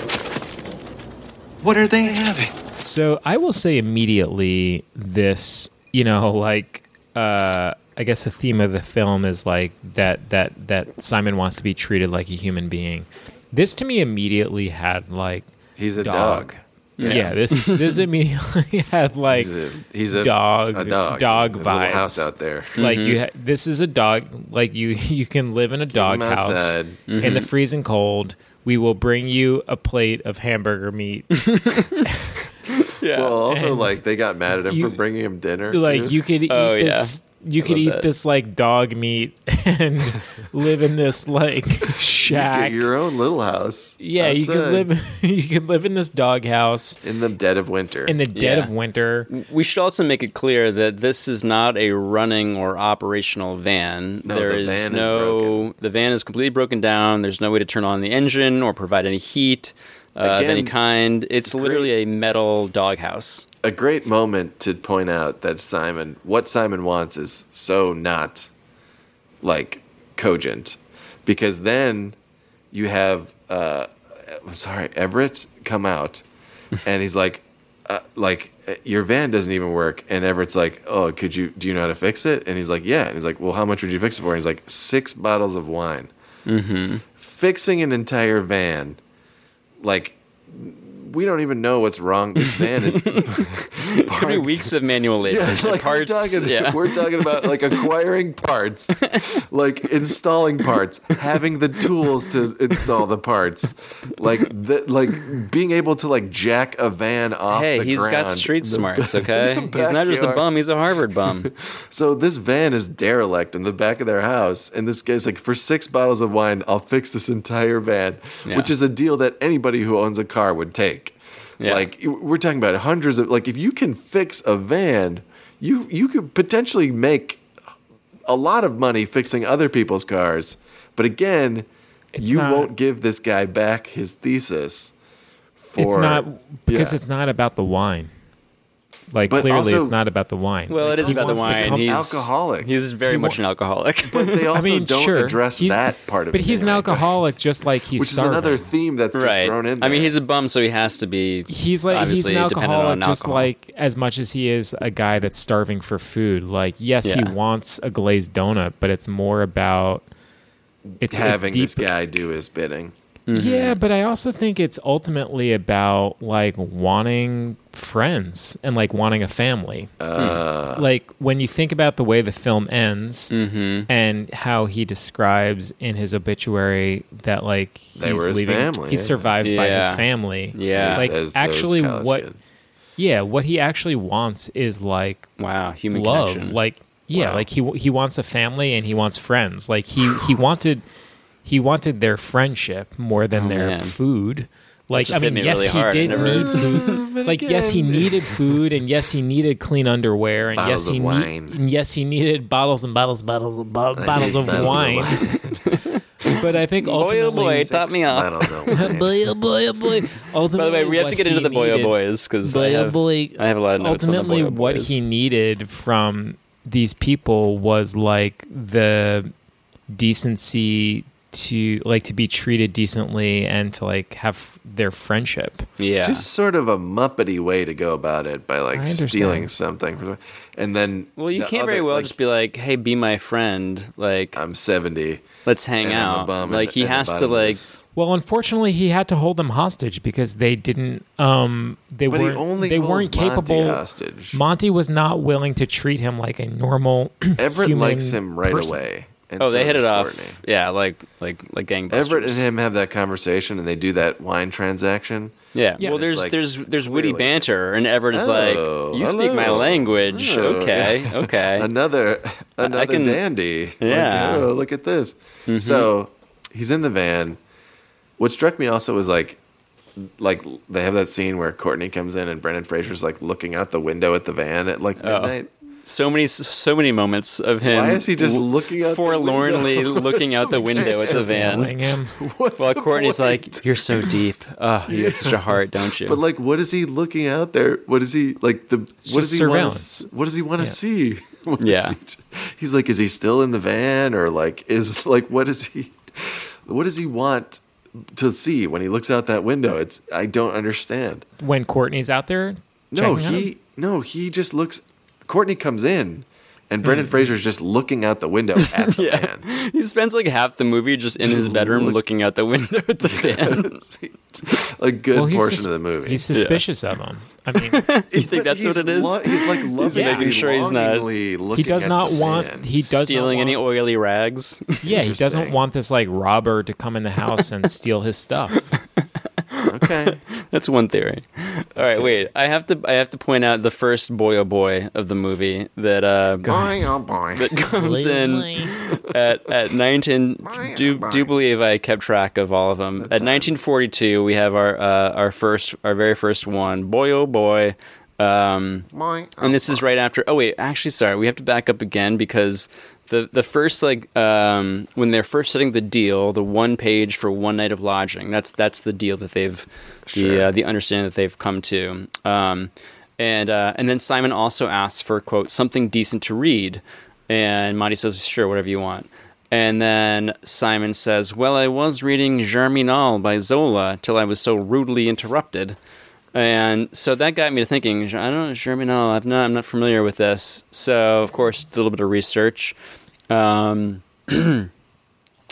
What are they having? So I will say immediately this, you know, like uh I guess the theme of the film is like that that that Simon wants to be treated like a human being. This to me immediately had like He's a dog. Yeah, this this immediately <laughs> had like He's a- he's a- dog a dog. dog He's a vibes house out there. Like Mm-hmm. you, ha- this is a dog. Like you, <laughs> you can live in a dog him house outside. in the Mhm. freezing cold. We will bring you a plate of hamburger meat. <laughs> yeah. Well, also And like they got mad at him you- for bringing him dinner. like too. you could eat Oh, yeah. This. You I could eat that. this like dog meat <laughs> and live in this like <laughs> You shack. get your own little house. yeah, you could live. <laughs> You could live in this dog house in the dead of winter. in the dead Yeah. of winter. We should also make it clear that this is not a running or operational van. No, there the is van no broken. the van is completely broken down. There's no way to turn on the engine or provide any heat. Uh, of any kind. It's literally a metal doghouse. A great moment to point out that Simon, what Simon wants is so not like cogent, because then you have, uh, I'm sorry, Everett come out, <laughs> and he's like, uh, like uh, your van doesn't even work, and Everett's like, oh, could you, do you know how to fix it? And he's like, yeah, and he's like, well, how much would you fix it for? And he's like, six bottles of wine. Mm-hmm. Fixing an entire van, like. We don't even know what's wrong. This <laughs> van is <laughs> Three weeks of manual labor. Yeah, like parts. we're talking, yeah. we're talking about like <laughs> acquiring parts, like installing parts, having the tools to install the parts, like the, like being able to like jack a van off. Hey, he's got street smarts, okay? He's not just a bum, he's a Harvard bum. So this van is derelict in the back of their house, and this guy's like, for six bottles of wine, I'll fix this entire van, Yeah. which is a deal that anybody who owns a car would take. Yeah. Like we're talking about hundreds of like if you can fix a van, you you could potentially make a lot of money fixing other people's cars. But again, It's you not- won't give this guy back his thesis. For, it's not because Yeah. it's not about the wine. Like But clearly, also- it's not about the wine. Well, it is about the wine. become He's alcoholic. He's very He much an alcoholic. <laughs> But they also I mean, don't sure, address he's- that part of But it. But he's an anyway. alcoholic, just like he's which is another theme that's just right. thrown in. There. I mean, he's a bum, so he has to be. He's like he's an alcoholic, on just alcohol. like as much as he is a guy that's starving for food. Like, yes, Yeah. he wants a glazed donut, but it's more about it's having it's this guy do his bidding. Mm-hmm. Yeah, but I also think it's ultimately about like wanting friends and like wanting a family. Uh. like when you think about the way the film ends Mm-hmm. and how he describes in his obituary that like They he's were his leaving, family, he's yeah. survived by his family. Yeah. like actually what kids. yeah, what he actually wants is like wow, human love. connection. Like yeah, Wow. like he he wants a family and he wants friends. Like he he wanted he wanted their friendship more than Oh, their man. food. Like I mean, yes, really he hard. did Never- need food. <laughs> like yes, he needed food, and yes, he needed clean underwear, and Bottles yes, he of need- wine. and yes, he needed bottles and bottles, bottles, bo- <laughs> bottles of bottles of wine. <laughs> but I think boy, oh ultimately, boy, top me off. Bottles of wine. boy, oh boy, oh boy. Ultimately, By the way, we have what to get into the boy oh boys because I oh have, boy. I have a lot of notes on the ultimately boy oh what boys. he needed from these people was like the decency to like to be treated decently and to like have their friendship yeah. Just sort of a muppety way to go about it by like stealing something from, and then well, you the can't very well like, just be like, "Hey, be my friend." Like, I'm seventy. let's hang and I'm a out. bum Like and- he and has to like. well unfortunately he had to hold them hostage because they didn't um they But weren't only they weren't Monty capable hostage. monty was not willing to treat him like a normal <clears throat> Everett human likes him right person. away. And Oh, they hit does it off. Yeah, like like like gangbusters. Everett and him have that conversation, and they do that wine transaction. Yeah. Yeah. Well, there's like there's there's witty clearly- banter, and Everett is Oh, like, "You speak my language." Oh, okay. yeah. Okay. <laughs> another another can- dandy. Like, Yeah. Mm-hmm. oh, look at this. So he's in the van. What struck me also was like, like they have that scene where Courtney comes in and Brendan Fraser's like looking out the window at the van at like Oh. midnight. So many so many moments of him. Why is he just w- looking out forlornly <laughs> looking out the window at the van? him. <laughs> What's While the Courtney's point? like, "You're so deep. <laughs> Oh, you have such a heart, don't you?" But like, what is he looking out there? What is he like? The what just does he want? surveillance. What does he want to Yeah. see? What is Yeah. he- he's like, is he still in the van or like is like what is he? What does he want to see when he looks out that window? It's I don't understand. when courtney's out there No, checking on him? he no he just looks. Courtney comes in. And Hmm. Brendan Fraser's just looking out the window <laughs> at the Yeah. van. he spends like half the movie just in his bedroom look- looking out the window at the <laughs> van. <laughs> a good Well, portion sus- of the movie. he's suspicious of him i mean you think that's what it is? lo- he's like loving, making sure he's not- longingly he does at not want van. he does Stealing not any oily rags? yeah he doesn't want this like robber to come in the house and steal his stuff Okay. <laughs> That's one theory. All right, wait. I have to. I have to point out the first boy oh boy of the movie that uh, Boy, oh boy. <laughs> that comes in at at 19. Do do believe I kept track of all of them. At 1942, we have our uh, our first our very first one. Boy oh boy. Um, Boy, and this is right after. Oh wait, actually, sorry. We have to back up again because the the first like um, when they're first setting the deal, the one page for one night of lodging. That's that's the deal that they've Sure. the uh, the understanding that they've come to. Um, and uh, and then Simon also asks for quote something decent to read, and Monty says sure whatever you want. And then Simon says, "Well, I was reading Germinal by Zola till I was so rudely interrupted." And so that got me to thinking. I don't know Germinal. I've not. I'm not familiar with this. So of course, did a little bit of research. Um, <clears throat>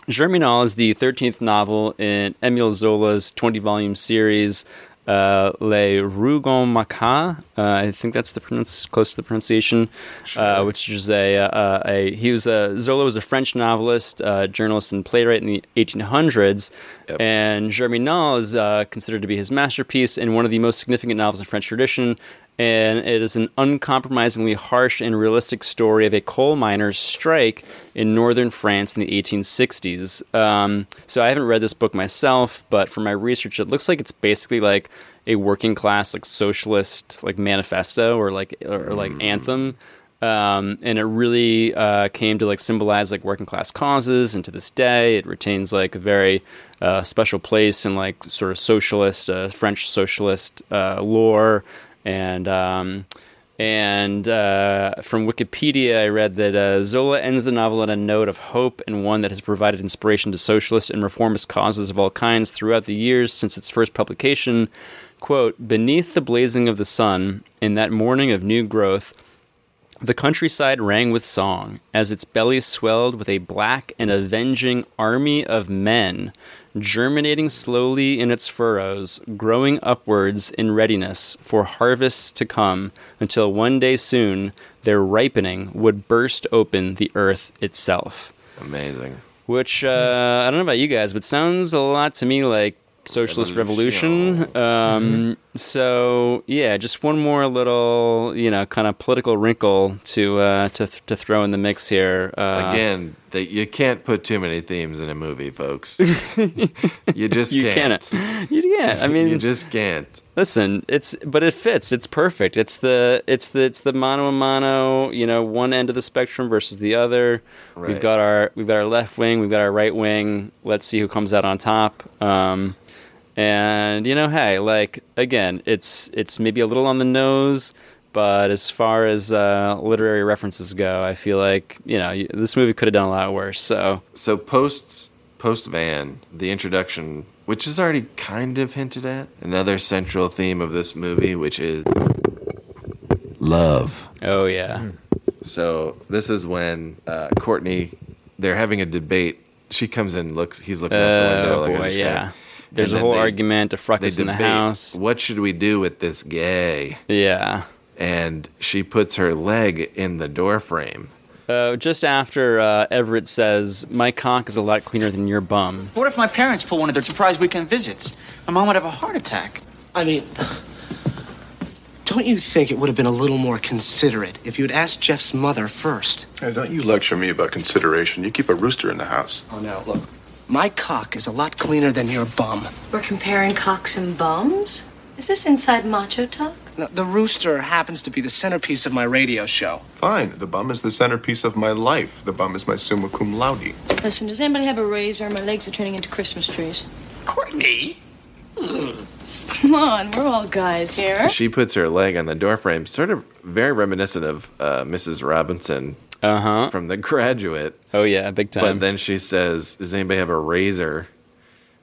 Germinal is the 13th novel in Emile Zola's 20-volume series, uh, Les Rougon Macas. Uh, I think that's the pronounce close to the pronunciation, uh, which is a, uh, a he was a Zola was a French novelist, uh, journalist, and playwright in the 1800s, and Germinal is uh, considered to be his masterpiece and one of the most significant novels in French tradition. And it is an uncompromisingly harsh and realistic story of a coal miner's strike in northern France in the 1860s. Um, so I haven't read this book myself, but from my research, it looks like it's basically like a working class, like socialist, like manifesto or like or, like anthem. Um, and it really uh, came to like symbolize like working class causes, and to this day, it retains like a very uh, special place in like sort of socialist uh, French socialist uh, lore. And um, and uh, from Wikipedia, I read that uh, Zola ends the novel on a note of hope and one that has provided inspiration to socialist and reformist causes of all kinds throughout the years since its first publication. Quote, beneath the blazing of the sun, in that morning of new growth, the countryside rang with song as its belly swelled with a black and avenging army of men, germinating slowly in its furrows, growing upwards in readiness for harvests to come, until one day soon their ripening would burst open the earth itself. Amazing. Which uh, I don't know about you guys, but sounds a lot to me like socialist revolution. Um, So yeah, just one more little you know kind of political wrinkle to uh, to th- to throw in the mix here. Uh, Again, that you can't put too many themes in a movie, folks. <laughs> you just you can't. can't. You can't. I mean, you just can't. Listen, it's but it fits. It's perfect. It's the it's the it's the mano a mano. You know, one end of the spectrum versus the other. We've got our we've got our left wing. We've got our right wing. Let's see who comes out on top. Um, and you know, hey, like again, it's it's maybe a little on the nose, but as far as uh, literary references go, I feel like you know this movie could have done a lot worse. So So post post Van, the introduction, which is already kind of hinted at, another central theme of this movie, which is love. Oh yeah. So this is when uh, Courtney, they're having a debate. She comes in, looks. He's looking out the window. Oh like boy, yeah. There's And a then whole argument, a fracas in the house. What should we do with this gay? Yeah. And she puts her leg in the door frame. Uh, just after uh, Everett says, "My cock is a lot cleaner than your bum." What if my parents pull one of their surprise weekend visits? My mom would have a heart attack. I mean, don't you think it would have been a little more considerate if you'd asked Jeff's mother first? Hey, don't you lecture me about consideration. You keep a rooster in the house. Oh, no, look. My cock is a lot cleaner than your bum. We're comparing cocks and bums? Is this inside macho talk? Now, the rooster happens to be the centerpiece of my radio show. Fine. The bum is the centerpiece of my life. The bum is my summa cum laude. Listen, does anybody have a razor? My legs are turning into Christmas trees. Courtney? Come on, we're all guys here. She puts her leg on the doorframe, sort of very reminiscent of uh, Mrs. Robinson uh-huh. from The Graduate. Oh yeah, big time. But then she says, "Does anybody have a razor?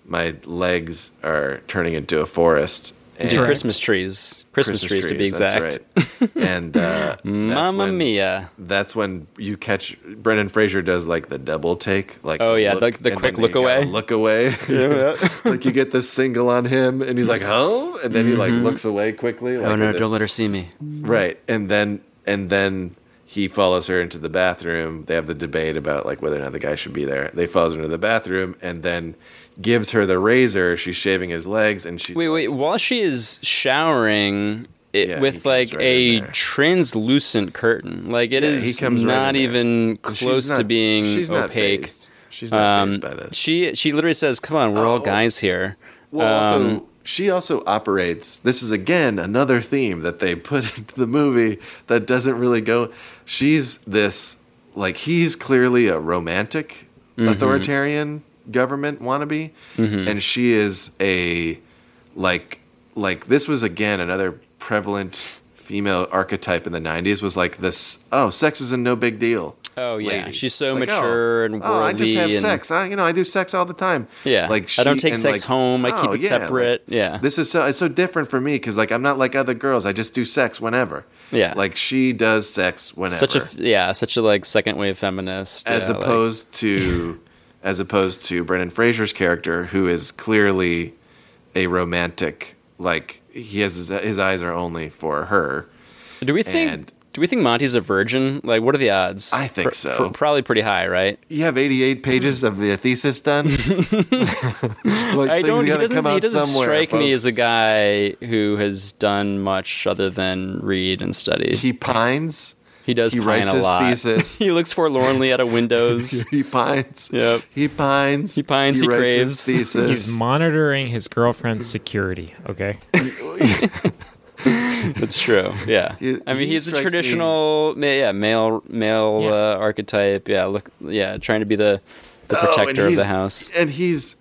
My legs are turning into a forest." Into Christmas trees. Christmas trees, to be that's exact. right. <laughs> and uh, Mamma mia. That's when you catch Brendan Fraser does like the double take, like Oh, yeah, look, the- the quick look away. look away. <laughs> Yeah. <laughs> like you get this single on him, and he's like, "Oh," and then he like Mhm. looks away quickly. Like, oh no! Don't let her see me. Right, and then and then he follows her into the bathroom. They have the debate about like whether or not the guy should be there. They follows her into the bathroom and then gives her the razor. She's shaving his legs, and she's Wait, wait. While she is showering, it, Yeah, with like right a translucent curtain, like it Yeah, is he comes right not in even close to being she's not opaque. She's not um, by this. She she literally says, "Come on, we're all guys here." Well, also, Um, she also operates. This is again another theme that they <laughs> put into the movie that doesn't really go. She's this like he's clearly a romantic Mhm. authoritarian government wannabe Mhm. and she is a like like this was again another prevalent female archetype in the 90s was like this oh sex is a no big deal Oh yeah, lady. she's so Like, oh, mature and worldly. oh i just have and, sex I, you know i do sex all the time Yeah, like I don't take sex like, home. I keep oh, it yeah, like, separate. yeah, this is so it's so different for me because like i'm not like other girls i just do sex whenever Yeah. like she does sex whenever such a yeah, such a like second wave feminist. as yeah, like- opposed to as opposed to Brendan Fraser's character, who is clearly a romantic. Like he has his, his eyes are only for her. do we think? and- do we think Monty's a virgin? Like, what are the odds? I think Pr- so. pr- probably pretty high, right? You have 88 pages of the thesis done. <laughs> like, I don't. He doesn't, he doesn't strike me as a guy who has done much other than read and study. He pines. He does He pine writes his thesis. <laughs> he looks forlornly out of windows. <laughs> he pines. Yep. He pines. He pines. He, writes craves. His thesis. He's monitoring his girlfriend's security. Okay. <laughs> That's true. Yeah. He- I mean, he he's a strikes me- traditional, ma- yeah, male, male Yeah. Uh, archetype. Yeah. Look. Yeah. Trying to be the the Oh, protector of the house. and he's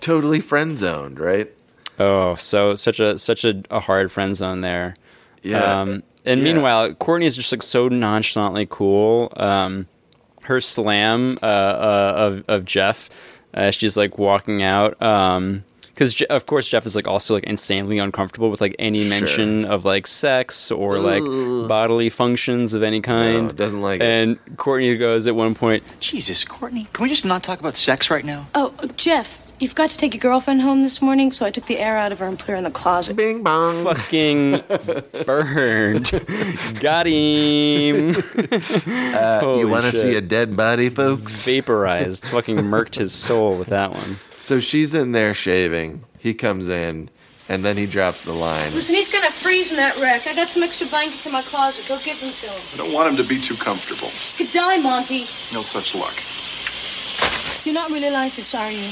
totally friend zoned, right? Oh, so such a such a, a hard friend zone there. Yeah. Um, and Yeah. meanwhile, Courtney is just like so nonchalantly cool. Um, her slam uh, uh, of of Jeff, uh, she's like walking out. Um, because Je- of course Jeff is like also like insanely uncomfortable with like any mention of like sex or like Ugh. bodily functions of any kind. No, doesn't like it. and Courtney goes at one point, Jesus, Courtney, can we just not talk about sex right now? Oh, Jeff, you've got to take your girlfriend home this morning, so I took the air out of her and put her in the closet. Bing bong. fucking <laughs> burned. Got him. Uh, you want to see a dead body, folks? Vaporized. fucking murked his soul with that one. So she's in there shaving. He comes in, and then he drops the line. Listen, he's gonna freeze in that wreck. I got some extra blankets in my closet. Go give them to him. I don't want him to be too comfortable. Could die, Monty. No such luck. You're not really like this, are you?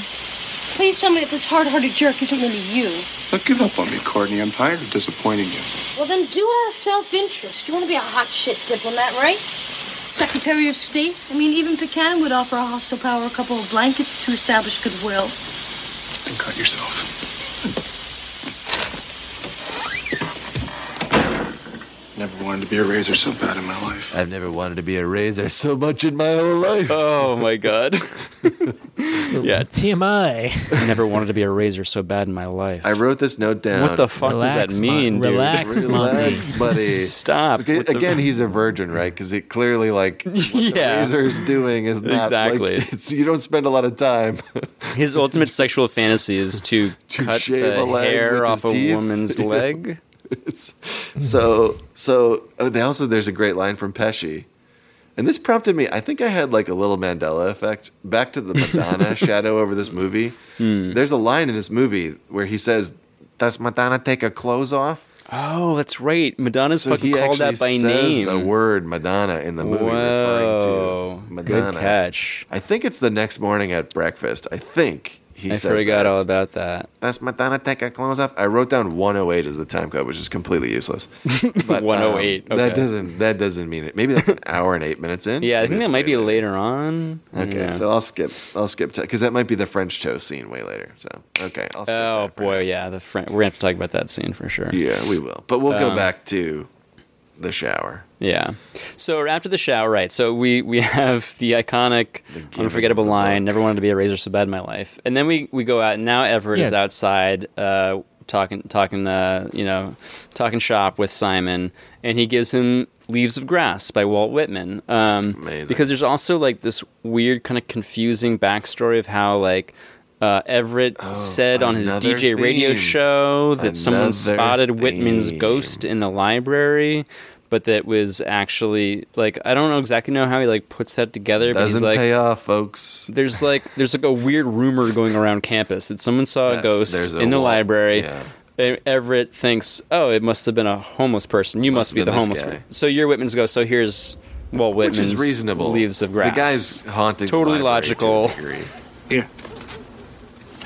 Please tell me that this hard-hearted jerk isn't really you. Don't give up on me, Courtney. I'm tired of disappointing you. Well, then do out of self-interest. You want to be a hot shit diplomat, right? Secretary of State? I mean, even Pecan would offer a hostile power a couple of blankets to establish goodwill. Then cut yourself. I've never wanted to be a razor so bad in my life. I've never wanted to be a razor so much in my whole life. Oh my god. <laughs> yeah. TMI. I never wanted to be a razor so bad in my life. I wrote this note down. what the fuck Relax, does that mean, Mon- dude? relax, Relax, buddy. Stop. Okay, with the- Again, he's a virgin, right? Because it clearly, like, <laughs> what the Yeah. razor is doing is not Exactly. Like, it's, you don't spend a lot of time. <laughs> His ultimate sexual fantasy is to, To cut shave the a leg hair with off a teeth. woman's leg. <laughs> So, so oh, they also there's a great line from Pesci, and this prompted me. I think I had like a little Mandela effect. Back to the Madonna <laughs> shadow over this movie. Hmm. There's a line in this movie where he says, "Does Madonna take her clothes off?" Oh, that's right. Madonna's So fucking called that by says name. the word Madonna in the movie, referring Whoa. to Madonna. Good catch. I think it's the next morning at breakfast. I think he I forgot that. all about that. That's her clothes off? I wrote down 108 as the time code, which is completely useless. <laughs> But, 108, um, That doesn't that doesn't mean it. Maybe that's an hour and eight minutes in. Yeah, I think that might be later. later on. Okay, Yeah. so I'll skip. I'll skip because that might be the French toast scene way later. So okay, I'll skip. Oh boy, yeah, the friend. We're gonna have to talk about that scene for sure. Yeah, we will. But we'll go Um, back to the shower. Yeah. So after the shower, right? So we we have the iconic, unforgettable line. Never wanted to be a razor so bad in my life. And then we we go out. And now Everett is outside, uh, talking talking, uh, you know, talking shop with Simon, and he gives him "Leaves of Grass" by Walt Whitman. Um, Amazing. Because there's also like this weird kind of confusing backstory of how like. Uh, Everett said on his Oh, another DJ radio show that someone Another spotted Whitman's ghost in the library, but that was actually like I don't know exactly know how he like puts that together, but he's Doesn't like pay off, folks. there's like there's like a weird rumor going around campus that someone saw a ghost a in the wall- library. yeah. And Everett thinks, "Oh, it must have been a homeless person. You must, Must be the homeless this guy." person." So you're Whitman's ghost. So here's Walt Which Whitman's is reasonable. Leaves of Grass. The guy's haunting. the Totally library to a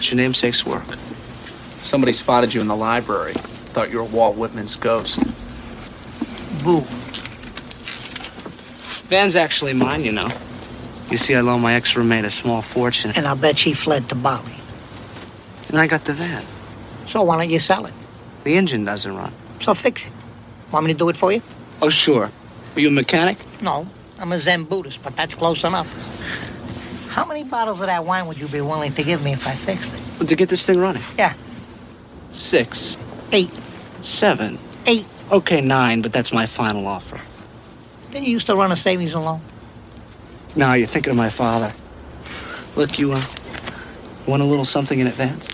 logical. degree. Here. It's your namesake's work. Somebody spotted you in the library. Thought you were Walt Whitman's ghost. Boo. Van's actually mine, you know. You see, I loaned my ex-roommate a small fortune. And I'll bet she fled to Bali. And I got the van. So why don't you sell it? The engine doesn't run. So fix it. Want me to do it for you? Oh, sure. Are you a mechanic? No, I'm a Zen Buddhist, but that's close enough. How many bottles of that wine would you be willing to give me if I fixed it? To get this thing running? Yeah. Six. Eight. Seven. Eight. Okay, nine, but that's my final offer. Didn't you used to run a savings and loan? Now you're thinking of my father. Look, you uh, want a little something in advance?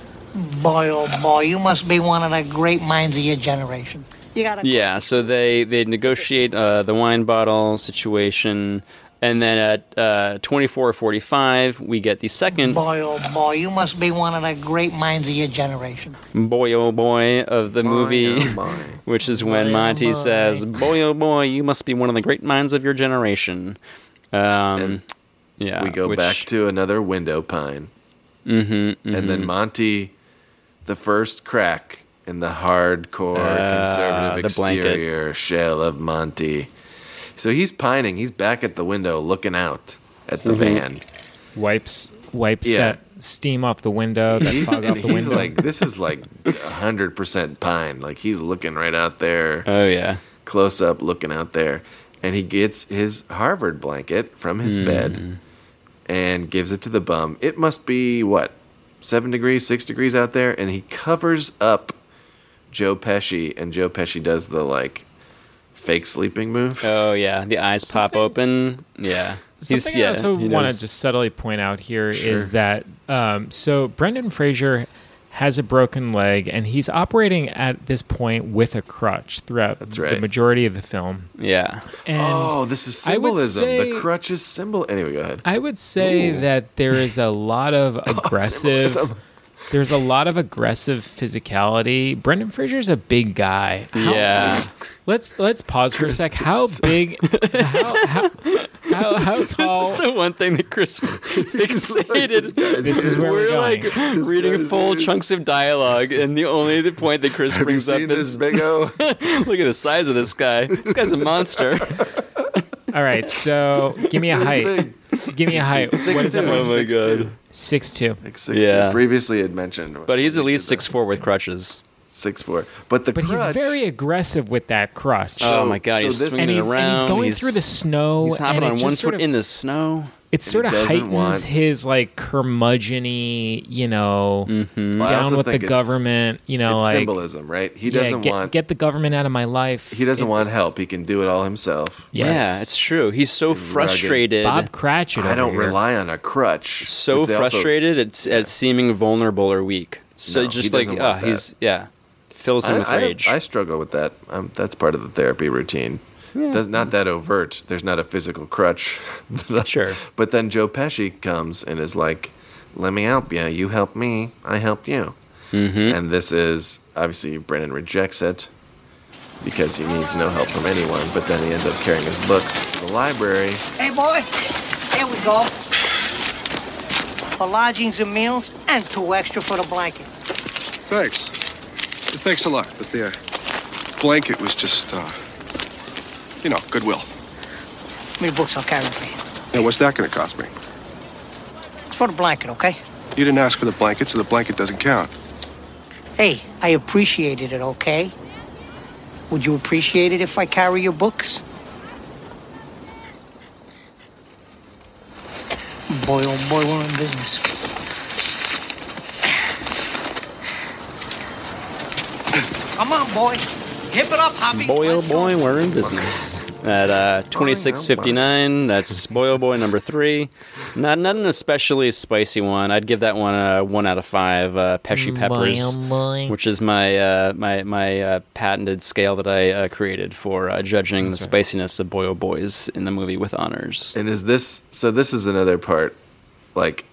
Boy, oh boy, you must be one of the great minds of your generation. You gotta. Yeah, so they they negotiate uh, the wine bottle situation, and then at uh, twenty four forty five, we get the second Boy, oh boy, you must be one of the great minds of your generation. boy oh boy of the movie, <laughs> which is when Boy, oh Monty boy. says, "Boy oh boy, you must be one of the great minds of your generation." Um, yeah, we go which- back to another window pine. Mm-hmm, And then Monty, the first crack in the hardcore Ah, conservative the blanket. exterior shell of Monty. So he's pining. He's back at the window looking out at the Mhm. van. Wipes wipes Yeah. that steam off the window, that He's, fog and off the he's window. like, this is like hundred percent pine. Like he's looking right out there. Oh yeah, close up, looking out there, and he gets his Harvard blanket from his Mm. bed and gives it to the bum. It must be what seven degrees, six degrees out there, and he covers up Joe Pesci, and Joe Pesci does the like fake sleeping move. Oh yeah, the eyes pop open. Yeah, Something I also he want to just subtly point out here is Sure. that um, so Brendan Fraser has a broken leg and he's operating at this point with a crutch throughout the majority of the film. Yeah. And oh, this is symbolism. say- the crutch is symbol. Anyway, go ahead. I would say Ooh. that there is a lot of <laughs> aggressive. symbolism. There's a lot of aggressive physicality. Brendan Fraser's a big guy. How- Yeah. Let's let's pause for a sec. How big? How how how, <laughs> how tall? This is the one thing that Chris <laughs> fixated. This is where we're like going. reading full chunks of dialogue, and the only the point that Chris Have you brings up seen is this big O? <laughs> look at the size of this guy. This guy's a monster. All right, so give me a It's height. Give me a height. Six What is two. that? Oh my Six two. god. Six two. Like six Yeah. two. Previously had mentioned, But he's at least six four with crutches. Six four. But the But he's very aggressive with that crutch. Oh my god, so he's this- swinging and he's, around. and he's going he's- through the snow. He's hopping and it on just one sort foot of, in the snow. It sort of heightens want- his like curmudgeony, you know, Mm-hmm. Well, down with the government. You know, it's like symbolism, right? He doesn't get, want get the government out of my life. he doesn't It- want help. He can do it all himself. Yeah, Yes. it's true. He's so rugged. frustrated. Bob Cratchit. I don't here. rely on a crutch. so which they also- frustrated at, at seeming vulnerable or weak. So No, just he like doesn't uh, that. he's yeah, fills him I, with I- rage. I struggle with that. Um, that's part of the therapy routine. Does not that overt. There's not a physical crutch. <laughs> Sure. But then Joe Pesci comes and is like, "Let me help you. You help me. I help you." mm-hmm. And this is obviously Brendan rejects it because he needs no help from anyone. But then he ends up carrying his books to the library. Hey, boy, here we go. For lodgings and meals, and two extra for the blanket. Thanks. Thanks a lot. But the uh, blanket was just, uh, you know, goodwill. How many books I'll carry for you? Now, what's that going to cost me? It's for the blanket, okay? You didn't ask for the blanket, so the blanket doesn't count. Hey, I appreciated it, okay? Would you appreciate it if I carry your books? Boy, oh boy, we're in business. Come on, boy. Hip it up, Hobby. Boy, oh boy, we're in business. At uh, 26.59, that's Boy, oh boy, number three. Not, not an especially spicy one. I'd give that one a one out of five. Uh, Pesci peppers, boy. which is my uh, my my uh, patented scale that I uh, created for uh, judging the spiciness of Boy, oh boys in the movie with honors. And is this so? This is another part. Like,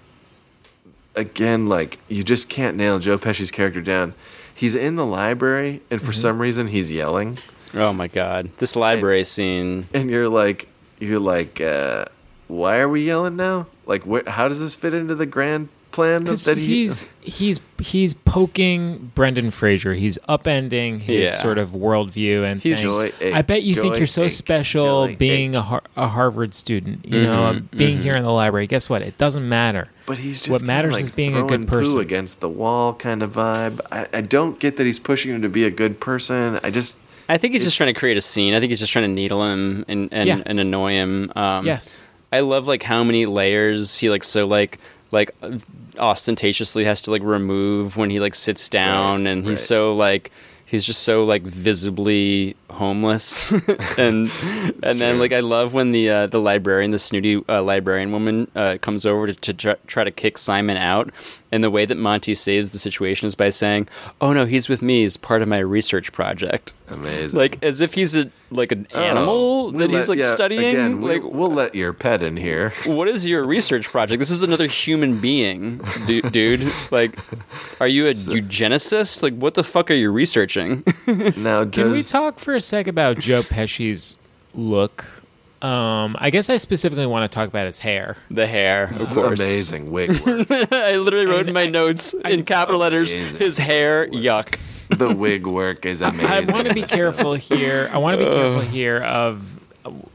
again, like you just can't nail Joe Pesci's character down. He's in the library, and for some reason, he's yelling, Oh my god, this library scene. and you're like, you're like, uh, why are we yelling now? Like, wh- how does this fit into the grand plan that he he's he's he's poking Brendan Fraser. He's upending his Yeah. sort of worldview and He's- saying, Joy "I bet you think you're so ache, special joy being a, Har- a Harvard student. You know, Mhm, um, being mhm. here in the library. Guess what? It doesn't matter. But he's just what matters like is being a good person. against the wall kind of vibe. I, I don't get that he's pushing him to be a good person. I just I think he's just trying to create a scene. I think he's just trying to needle him and and, Yes. and annoy him. Um, Yes. I love like how many layers he like so like like ostentatiously has to like remove when he like sits down, and he's right. so like he's just so like visibly homeless, <laughs> and and then like I love when the uh, the librarian, the snooty uh, librarian woman, uh, comes over to, to try, try to kick Simon out, and the way that Monty saves the situation is by saying, "Oh no, he's with me. He's part of my research project." amazing. Like as if he's a like an Oh, animal we that he's let- like yeah, studying. Again, we, like we'll let your pet in here. what is your research project? This is another human being, du- dude. Like, are you a eugenicist? Like, what the fuck are you researching? Now, <laughs> Can we talk for a sec about Joe Pesci's look? Um, I guess I specifically want to talk about his hair. the hair, of It's course. amazing wig <laughs> work. I literally wrote in my notes in capital letters, Amazing. his hair, yuck. the wig work is amazing. I want to be careful here. I want to be careful here of,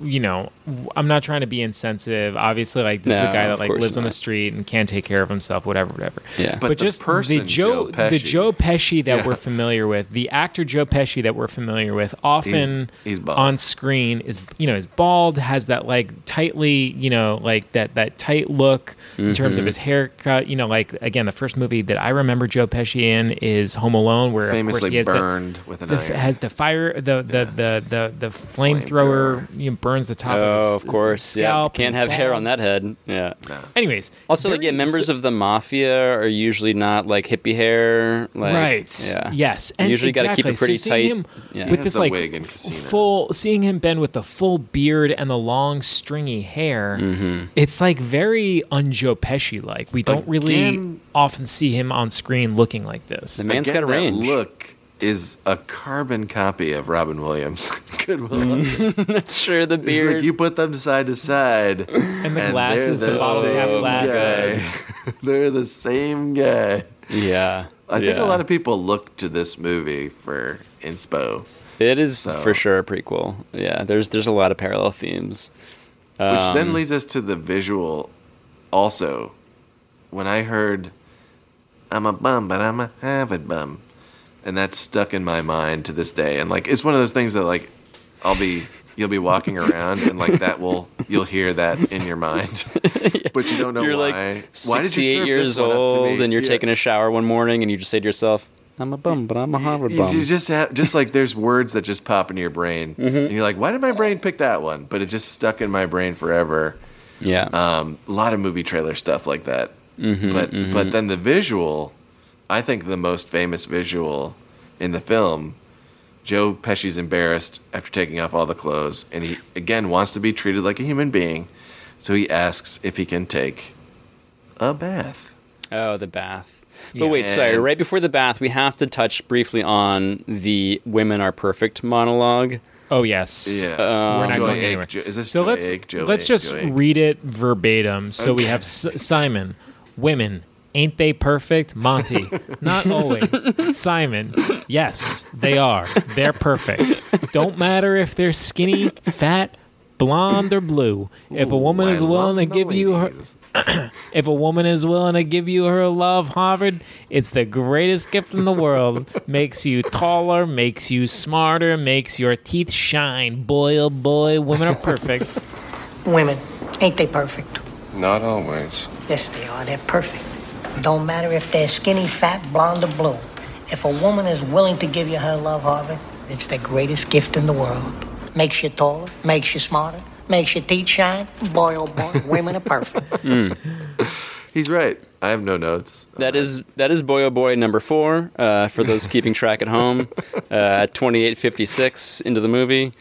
you know, I'm not trying to be insensitive. Obviously, like this is a guy that like course lives on the street and can't take care of himself, whatever, whatever. Yeah. But, But the just the person, Joe, Joe the Joe Pesci that Yeah. we're familiar with, the actor Joe Pesci that we're familiar with, often he's bald. on screen is you know is bald, has that like tightly, you know, like that that tight look in terms of Mm-hmm. his haircut. You know, like again, the first movie that I remember Joe Pesci in is Home Alone, where of course Famously he has the- burned with an the, iron. has the fire the the the the, the flamethrower you know, burns the top Oh, of his of course. Yeah. Can't and have hair on that head. Yeah. Anyways, Also, like, yeah, very- members of the mafia are usually not like hippie hair. Like, right. Yeah. Yes. You And usually got to keep it pretty so tight. Him Yeah. With this like wig in full, seeing him Ben with the full beard and the long stringy hair, Mm-hmm. it's like very un-Joe Pesci like. We don't really often see him on screen looking like this. The man's got a that range. look is a carbon copy of Robin Williams. <laughs> Good one. <laughs> That's true. The It's beard. like you put them side to side, And the they're glasses, the bottle cap same glasses. guy. <laughs> they're the same guy. yeah. I think yeah. a lot of people look to this movie for inspo, It is So- for sure a prequel. Yeah, there's there's a lot of parallel themes. which then Um, leads us to the visual. Also, when I heard, "I'm a bum, but I'm a Harvard bum," and that's stuck in my mind to this day. And like, it's one of those things that like, I'll be, you'll be walking <laughs> around, and like that will, you'll hear that in your mind, <laughs> but you don't know you're why. like why did you 68 serve years this one up to old and you're Yeah. taking a shower one morning and you just say to yourself, "I'm a bum, but I'm a Harvard You, bum." you just have just like there's words that just pop into your brain, Mm-hmm. and you're like, why did my brain pick that one? But it just stuck in my brain forever. yeah. Um, a lot of movie trailer stuff like that. Mhm, but mhm. but then the visual, I think the most famous visual in the film, Joe Pesci's embarrassed after taking off all the clothes, and he again wants to be treated like a human being, so he asks if he can take a bath. Oh, the bath. But Yeah. wait, sorry. Right before the bath, we have to touch briefly on the "Women Are Perfect" monologue. Oh yes. Yeah, uh, We're not Joy going Egg anywhere. Jo- is this so Joy let's Egg, Joe let's Egg, just Joy read it verbatim. So we have S- Simon, women, ain't they perfect? Monty, not always. Simon, yes, they are. They're perfect. Don't matter if they're skinny, fat, blonde, or blue. If a woman I is willing to love the give you her, <clears throat> if a woman is willing to give you her love, Harvard, it's the greatest gift in the world. makes you taller, makes you smarter, makes your teeth shine. Boy, oh boy, women are perfect. Women, ain't they perfect? Not always. Yes, they are. They're perfect. Don't matter if they're skinny, fat, blonde, or blue. If a woman is willing to give you her love, Harvard, it's the greatest gift in the world. Makes you taller, makes you smarter, makes your teeth shine. Boy, oh boy, <laughs> women are perfect. <laughs> He's right. I have no notes. That is that is Boy Oh Boy number four uh, for those keeping track at home. <laughs> Uh, Twenty eight fifty six into the movie.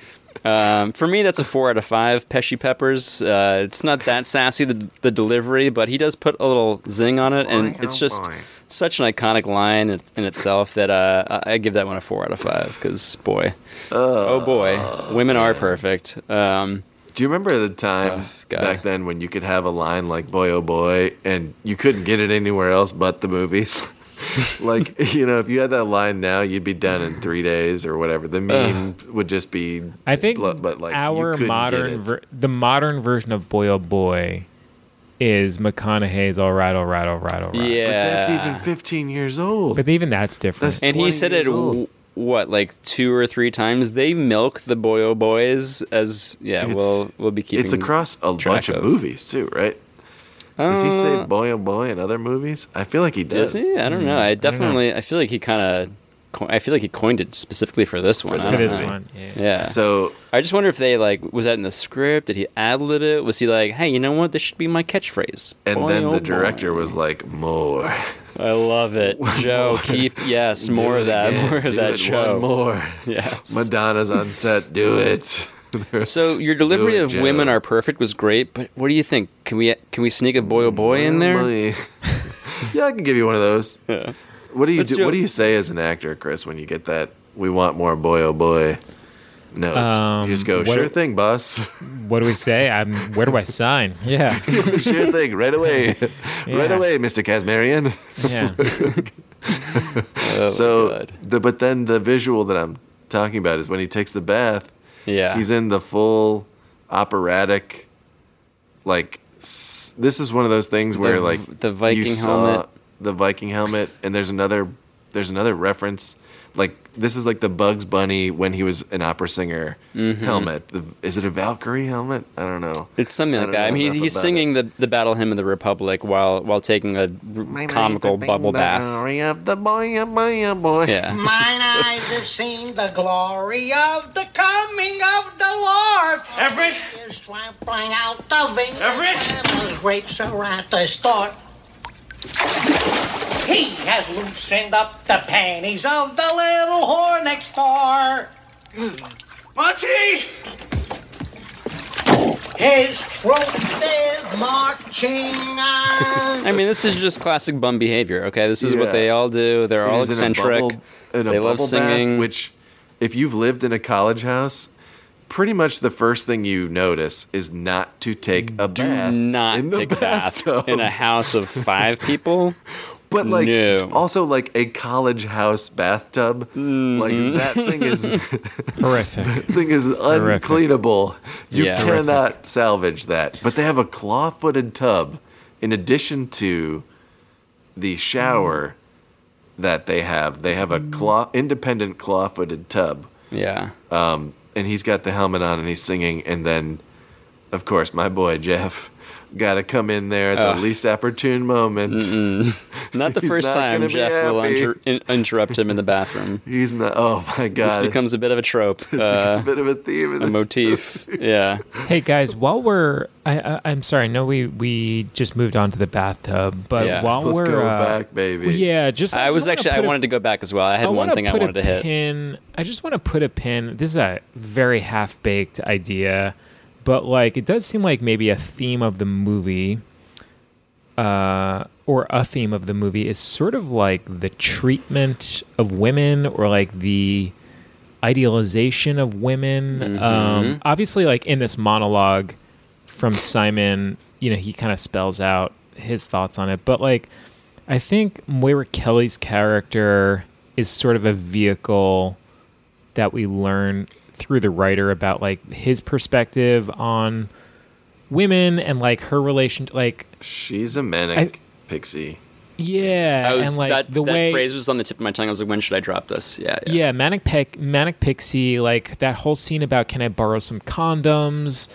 Um, for me, that's a four out of five. Pesci Peppers. Uh, it's not that sassy the the delivery, but he does put a little zing on it, and Boy, it's oh just boy. such an iconic line in, in itself that uh, I give that one a four out of five. Because boy, oh boy, women are perfect. Um, Do you remember the time back then when you could have a line like "boy oh boy" and you couldn't get it anywhere else but the movies? <laughs> <laughs> like you know, if you had that line now, you'd be done in three days or whatever. The meme would just be. I think blo- but like our modern it. ver- the modern version of Boy Oh Boy is McConaughey's All Right, All Right, All Right, All Right. Yeah. But that's even 15 years old. But even that's different. and he said it w- what like two or three times. They milk the Boyo oh Boys as yeah. It's- we'll we'll be keeping. It's across a track bunch of movies too, right? Does he say Uh, "boy oh boy" in other movies? I feel like he does. Does he? I don't know. I definitely. I feel like he kind of. I feel like he coined it specifically for this one. I For this know. one, yeah. Yeah. So I just wonder if they like was that in the script? Did he ad lib it? Was he like, hey, you know what? This should be my catchphrase. And Boy, then oh the boy." director was like, "More." I love it, <laughs> Joe. more. Keep yes, Do more of that, again. more of Do that it show. One more. Yes. Madonna's on set. Do it. So your delivery of Joe. "Women Are Perfect" was great, but what do you think? Can we can we sneak a boy oh boy in there? <laughs> Yeah, I can give you one of those. <laughs> What do you Let's do, do What do you say as an actor, Chris, when you get that? We want more boy oh boy. No, Um, you just go. what- Sure thing, boss. <laughs> What do we say? I'm. Where do I sign? Yeah. sure thing. Right away. Right away, Mister Keshishian. Yeah. Oh, so, the, but then the visual that I'm talking about is when he takes the bath. Yeah. He's in the full operatic, like s- this is one of those things where The- like the Viking helmet. the Viking helmet, and there's another there's another reference. Like this is like the Bugs Bunny when he was an opera singer Mhm. helmet. The, is it a Valkyrie helmet? I don't know. It's something I like don't that. I mean, he's, he's about singing the, the battle hymn of the Republic while while taking a r- comical bubble the bath. glory of the boy, oh boy, oh boy. Yeah. <laughs> Mine eyes have seen the glory of the coming of the Lord. Everett is trampling out the vineyard. Everett, grapes are at the store. He has loosened up the panties of the little whore next door. Monty! His troop is marching on. I mean, this is just classic bum behavior. Okay, this is Yeah. what they all do. They're all He's in a eccentric. bubble- in a they love bubble bath, singing. which, if you've lived in a college house, pretty much the first thing you notice is not to take a do bath. not in the take a bath bathtub. in a house of five people. <laughs> But like, No. also like a college house bathtub, like <laughs> <laughs> that thing is Horrific. that thing is uncleanable. You Yeah. cannot salvage that. But they have a claw-footed tub, in addition to the shower that they have. They have a claw independent claw-footed tub. Yeah. Um, and he's got the helmet on and he's singing, and then, of course, my boy Jeff got to come in there at the Ugh. least opportune moment. <laughs> Not the first not time gonna be Jeff will inter- in- interrupt him in the bathroom. <laughs> He's not. Oh my god! This becomes a bit of a trope, <laughs> It's uh, a bit of a theme. in a this motif. movie. Yeah. Hey guys, while we're, I, I, I'm sorry, I know we we just moved on to the bathtub, but Yeah. while Let's we're go uh, back, baby. yeah, just I just was wanna actually I put a- wanted to go back as well. I had one thing I put a wanted to hit. I just want to put a pin. This is a very half baked idea, but like it does seem like maybe a theme of the movie, uh, or a theme of the movie is sort of like the treatment of women, or like the idealization of women. Um, Mhm. obviously, like in this monologue from Simon, you know, he kind of spells out his thoughts on it, but like. I think Moira Kelly's character is sort of a vehicle that we learn through the writer about like his perspective on women and like her relation like She's a manic pixie. yeah I was and like that, the that way phrase was on the tip of my tongue. I was like, when should I drop this? Yeah. Yeah. yeah manic Pic- manic pixie like that whole scene about can I borrow some condoms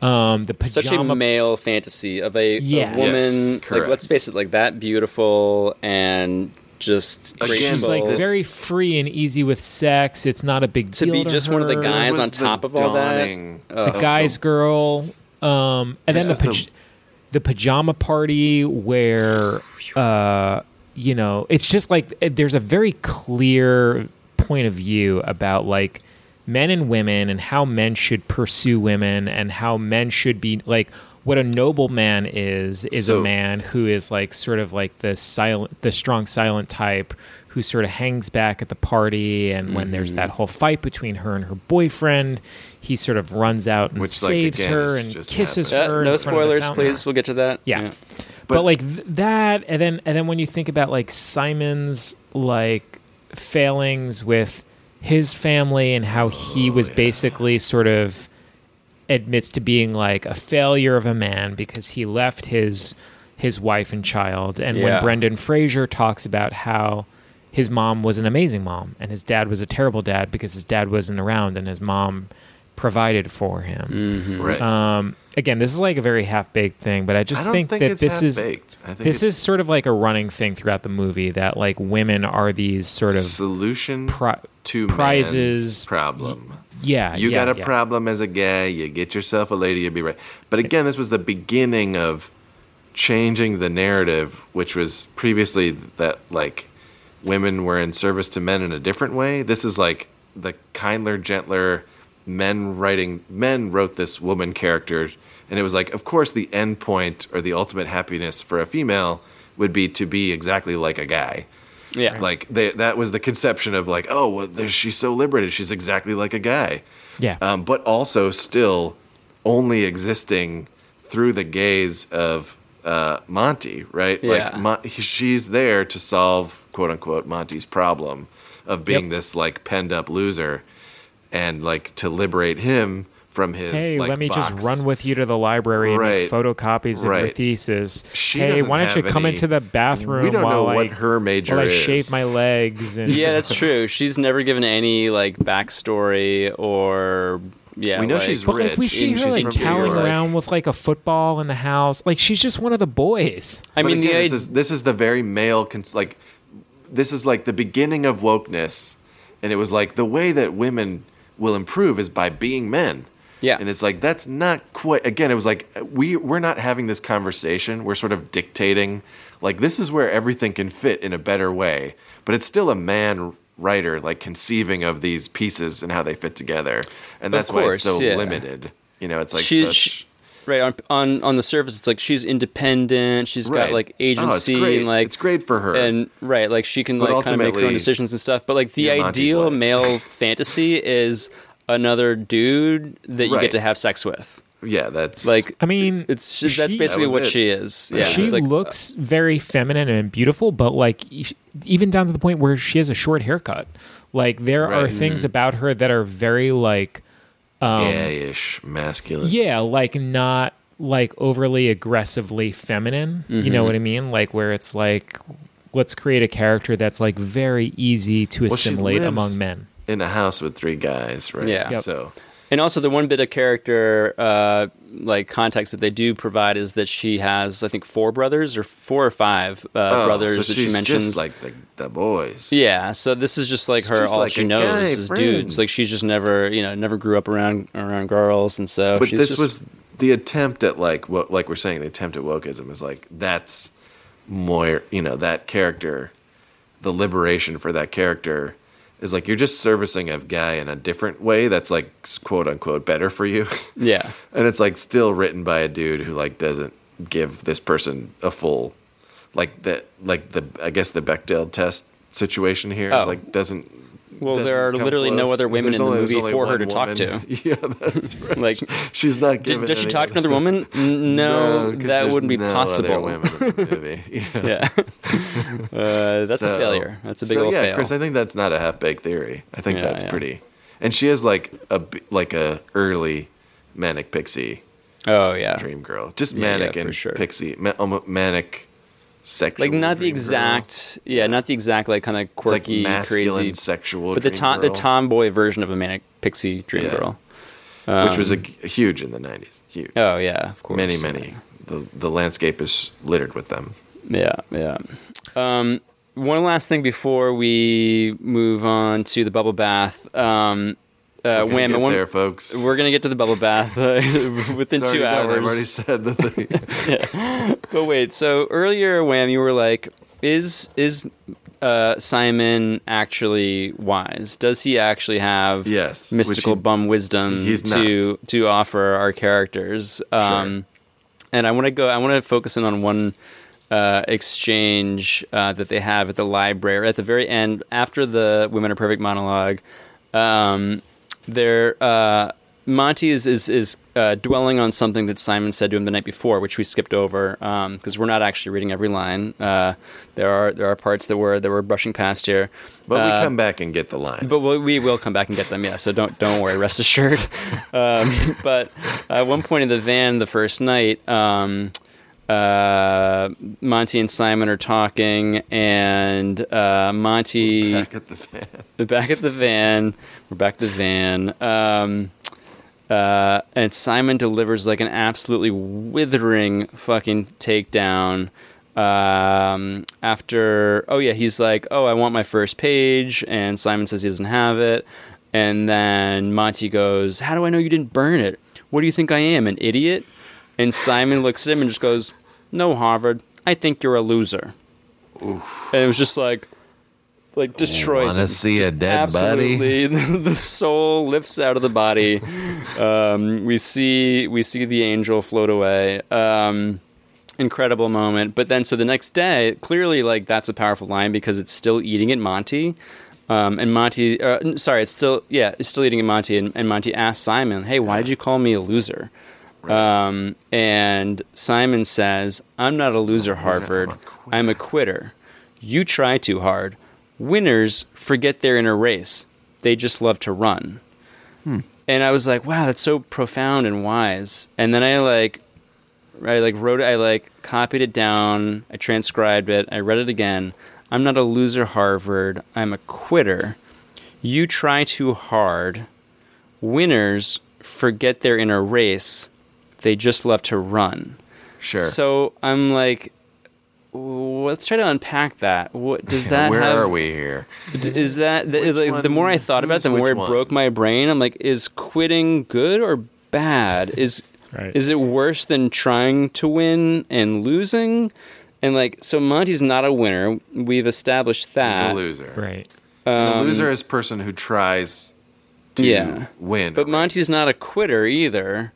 um the Such a male fantasy of a, a woman. Yes, like, correct. let's face it, like that beautiful and just Again, graceful. she's like this- very free and easy with sex it's not a big to deal be just one of the guys on top of all that. dawning Oh. the guy's girl um and This then the, was the- the pajama party where uh you know it's just like eh, there's a very clear point of view about like men and women and how men should pursue women and how men should be like what a noble man is is a man who is like sort of like the silent the strong silent type who sort of hangs back at the party. And when there's that whole fight between her and her boyfriend, he sort of runs out and Which, like, saves again, her and kisses Uh, her. no in front of the spoilers, please. We'll get to that. Yeah. But, like th- that, and then and then when you think about like Simon's like failings with his family and how he was basically sort of admits to being like a failure of a man because he left his his wife and child. And Yeah. when Brendan Fraser talks about how his mom was an amazing mom and his dad was a terrible dad because his dad wasn't around and his mom provided for him. Mhm. Right. Um, again, this is like a very half baked thing, but I just I don't think, think that it's this is. I think this it's- is sort of like a running thing throughout the movie that like women are these sort of solution pri- to prizes man's problem. Yeah, you yeah, got a yeah. problem as a guy. You get yourself a lady, you'll be right. But again, this was the beginning of changing the narrative, which was previously that like women were in service to men in a different way. This is like the kindler, gentler men writing. Men wrote this woman character, and it was like, of course, the end point or the ultimate happiness for a female would be to be exactly like a guy. Yeah. Like they, that was the conception of like, oh, well, there's, she's so liberated. She's exactly like a guy. Yeah. Um, but also still only existing through the gaze of uh, Monty, right? Yeah. Like Mon- she's there to solve quote unquote Monty's problem of being Yep. this like penned up loser, and like to liberate him from his. Hey, like, let me box. just run with you to the library and Right. make photocopies of your Right. thesis. She hey, why don't you come any- into the bathroom We don't while know I, what her major while I is. shave my legs? And yeah, that's true. She's never given any like backstory or yeah. We know like- she's But like we see her like from toweling around with like a football in the house. Like she's just one of the boys. I But mean, the again, this id- is this is the very male cons- like this is like the beginning of wokeness, and it was like the way that women will improve is by being men. Yeah. And it's like that's not quite again, it was like we we're not having this conversation. We're sort of dictating like this is where everything can fit in a better way. But it's still a man writer like conceiving of these pieces and how they fit together. And that's why it's so yeah. limited. You know, it's like She- such she- right on, on on the surface, it's like she's independent. She's Right. got like Oh, agency great. and like It's great for her. And right, like she can But like kind of make her own decisions and stuff. But like the ideal wife. male <laughs> fantasy is another dude that you Right. get to have sex with. yeah, that's Like I mean, it's just, that's basically That what it. she is. Yeah, she like, looks very feminine and beautiful, but like even down to the point where she has a short haircut. Like there are Right. things about her that are very like, um, gayish, masculine. yeah, like not like overly aggressively feminine. You know Mhm. what I mean? Like where it's like, let's create a character that's like very easy to Well, assimilate lives among men. In a house with three guys, right? Yeah. Yep. So And also, the one bit of character, uh, like context that they do provide is that she has, I think, four brothers or four or five uh, Oh, brothers so that she mentions. just like the, the boys. yeah, so this is just like her. just all like she knows guy is friend. dudes. Like she's just never, you know, never grew up around around girls, and so but she's this just, was the attempt at like what like we're saying the attempt at wokeism is like that's more you know that character the liberation for that character is like you're just servicing a guy in a different way that's like quote unquote better for you <laughs> yeah, and it's like still written by a dude who like doesn't give this person a full like that like the i guess the bechdel test situation here Oh. like doesn't Well, doesn't there are literally no other women in the only- movie for her to talk to. <laughs> yeah that's <laughs> right like she's not did, does she talk to another woman? No, No, that wouldn't be no other possible. women in the movie. yeah, <laughs> uh, that's a failure. That's a big so old yeah, fail. Chris, I think that's not a half baked theory. I think Yeah, that's yeah. pretty. And she is like a like a early manic pixie oh yeah, dream girl, just manic and sure. pixie, ma- manic sexual. like not the dream girl. exact, yeah, not the exact like kind of It's like quirky, masculine crazy, sexual, but the tom the tomboy version of a manic pixie dream girl, which was a, Um, g- huge in the nineties. Huge. oh yeah, of course, many, many. The the landscape is littered with them. Yeah, yeah. Um, one last thing before we move on to the bubble bath. Um, uh, We're Wham, want- there, folks. We're gonna get to the bubble bath uh, <laughs> within two done. hours. I've already said that. The, <laughs> yeah. But wait, so earlier, Wham, you were like, is is uh, Simon actually wise? Does he actually have Yes, mystical he- bum wisdom to to offer our characters? Um, And I want to go. I want to focus in on one uh, exchange uh, that they have at the library at the very end after the "Women Are Perfect" monologue. Um, they're uh, Monty is is, is uh, dwelling on something that Simon said to him the night before, which we skipped over because we're not actually reading every line. Uh, there are there are parts that we're that we're brushing past here. But we come back and get the line. but we, we will come back and get them, yeah. So don't don't worry, rest assured. <laughs> Um, but at one point in the van, the first night, um, uh, Monty and Simon are talking, and uh, Monty back at the van. <laughs> back at the van. We're back at the van. Um, uh, and Simon delivers like an absolutely withering fucking takedown. Um, after, oh yeah, he's like, oh, I want my first page, and Simon says he doesn't have it. And then Monty goes, How do I know you didn't burn it? What do you think I am, an idiot? And Simon looks at him and just goes, No, Harvard. I think you're a loser. And it was just like, like destroys. Wanna him. see a Just dead body? absolutely, <laughs> the soul lifts out of the body. Um, we see we see the angel float away. Um, incredible moment. But then, so the next day, clearly, like that's a powerful line because it's still eating at Monty. Um, and Monty, uh, sorry, it's still yeah, it's still eating at Monty. And, and Monty asks Simon, "Hey, why did you call me a loser?" Um, and Simon says, "I'm not a loser, Harvard. I'm a quitter. You try too hard. Winners forget they're in a race. They just love to run." Hmm. And I was like, "Wow, that's so profound and wise." And then I like I like wrote it. I like copied it down. I transcribed it. I read it again. I'm not a loser, Harvard. I'm a quitter. You try too hard. Winners forget they're in a race. They just love to run. Sure. So I'm like, let's try to unpack that. What does <laughs> that? Where have- are we here? D- Is that the, like, the more I thought about it, the more it one? broke my brain. I'm like, is quitting good or bad? Is is it worse than trying to win and losing? And like, so Monty's not a winner. We've established that. He's a loser. Right. And the Um, loser is person who tries to yeah. win. But Monty's not a quitter either.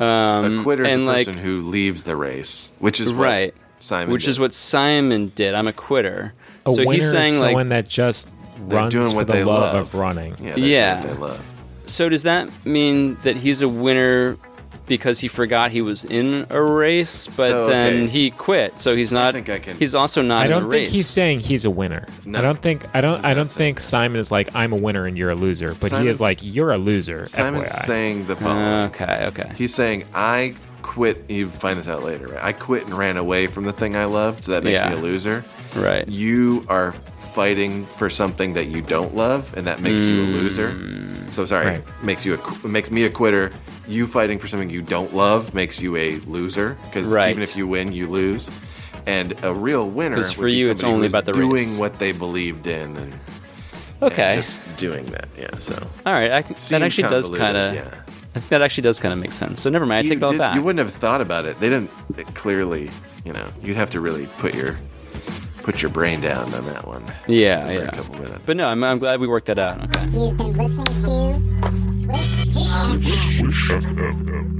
Um, a quitter is a and like, person who leaves the race, which is what right, Simon which did. is what Simon did. I'm a quitter. A so winner he's saying is like someone that just runs doing for what the they love, love. of running. Yeah, they're doing yeah. what they love. So does that mean that he's a winner because he forgot he was in a race, but So, then okay. he quit? So he's not. think I can- He's also not I in don't a think race. he's saying he's a winner. No. I don't think I don't I don't think Simon is like I'm a winner and you're a loser, but he Simon's- is like you're a loser. Simon's FYI. saying the following. okay, okay. He's saying I quit. You find this out later, right? I quit and ran away from the thing I loved, so that makes Yeah. me a loser. Right. You are fighting for something that you don't love, and that makes you a loser. Mm. So sorry, Right. makes you a makes me a quitter. You fighting for something you don't love makes you a loser because Right. even if you win, you lose. And a real winner 'Cause for you, it's only about the doing race. what they believed in and, Okay. and just doing that. Yeah. So All right, I, can- that actually does kind of. yeah. That actually does kind of make sense. So never mind. I you, take it all did- back. you wouldn't have thought about it. They didn't it clearly. You know, you'd have to really put your put your brain down on that one. yeah, for yeah. A couple minutes. But no, I'm, I'm glad we worked that out. Okay. You've been listening to Swish. Swish FM.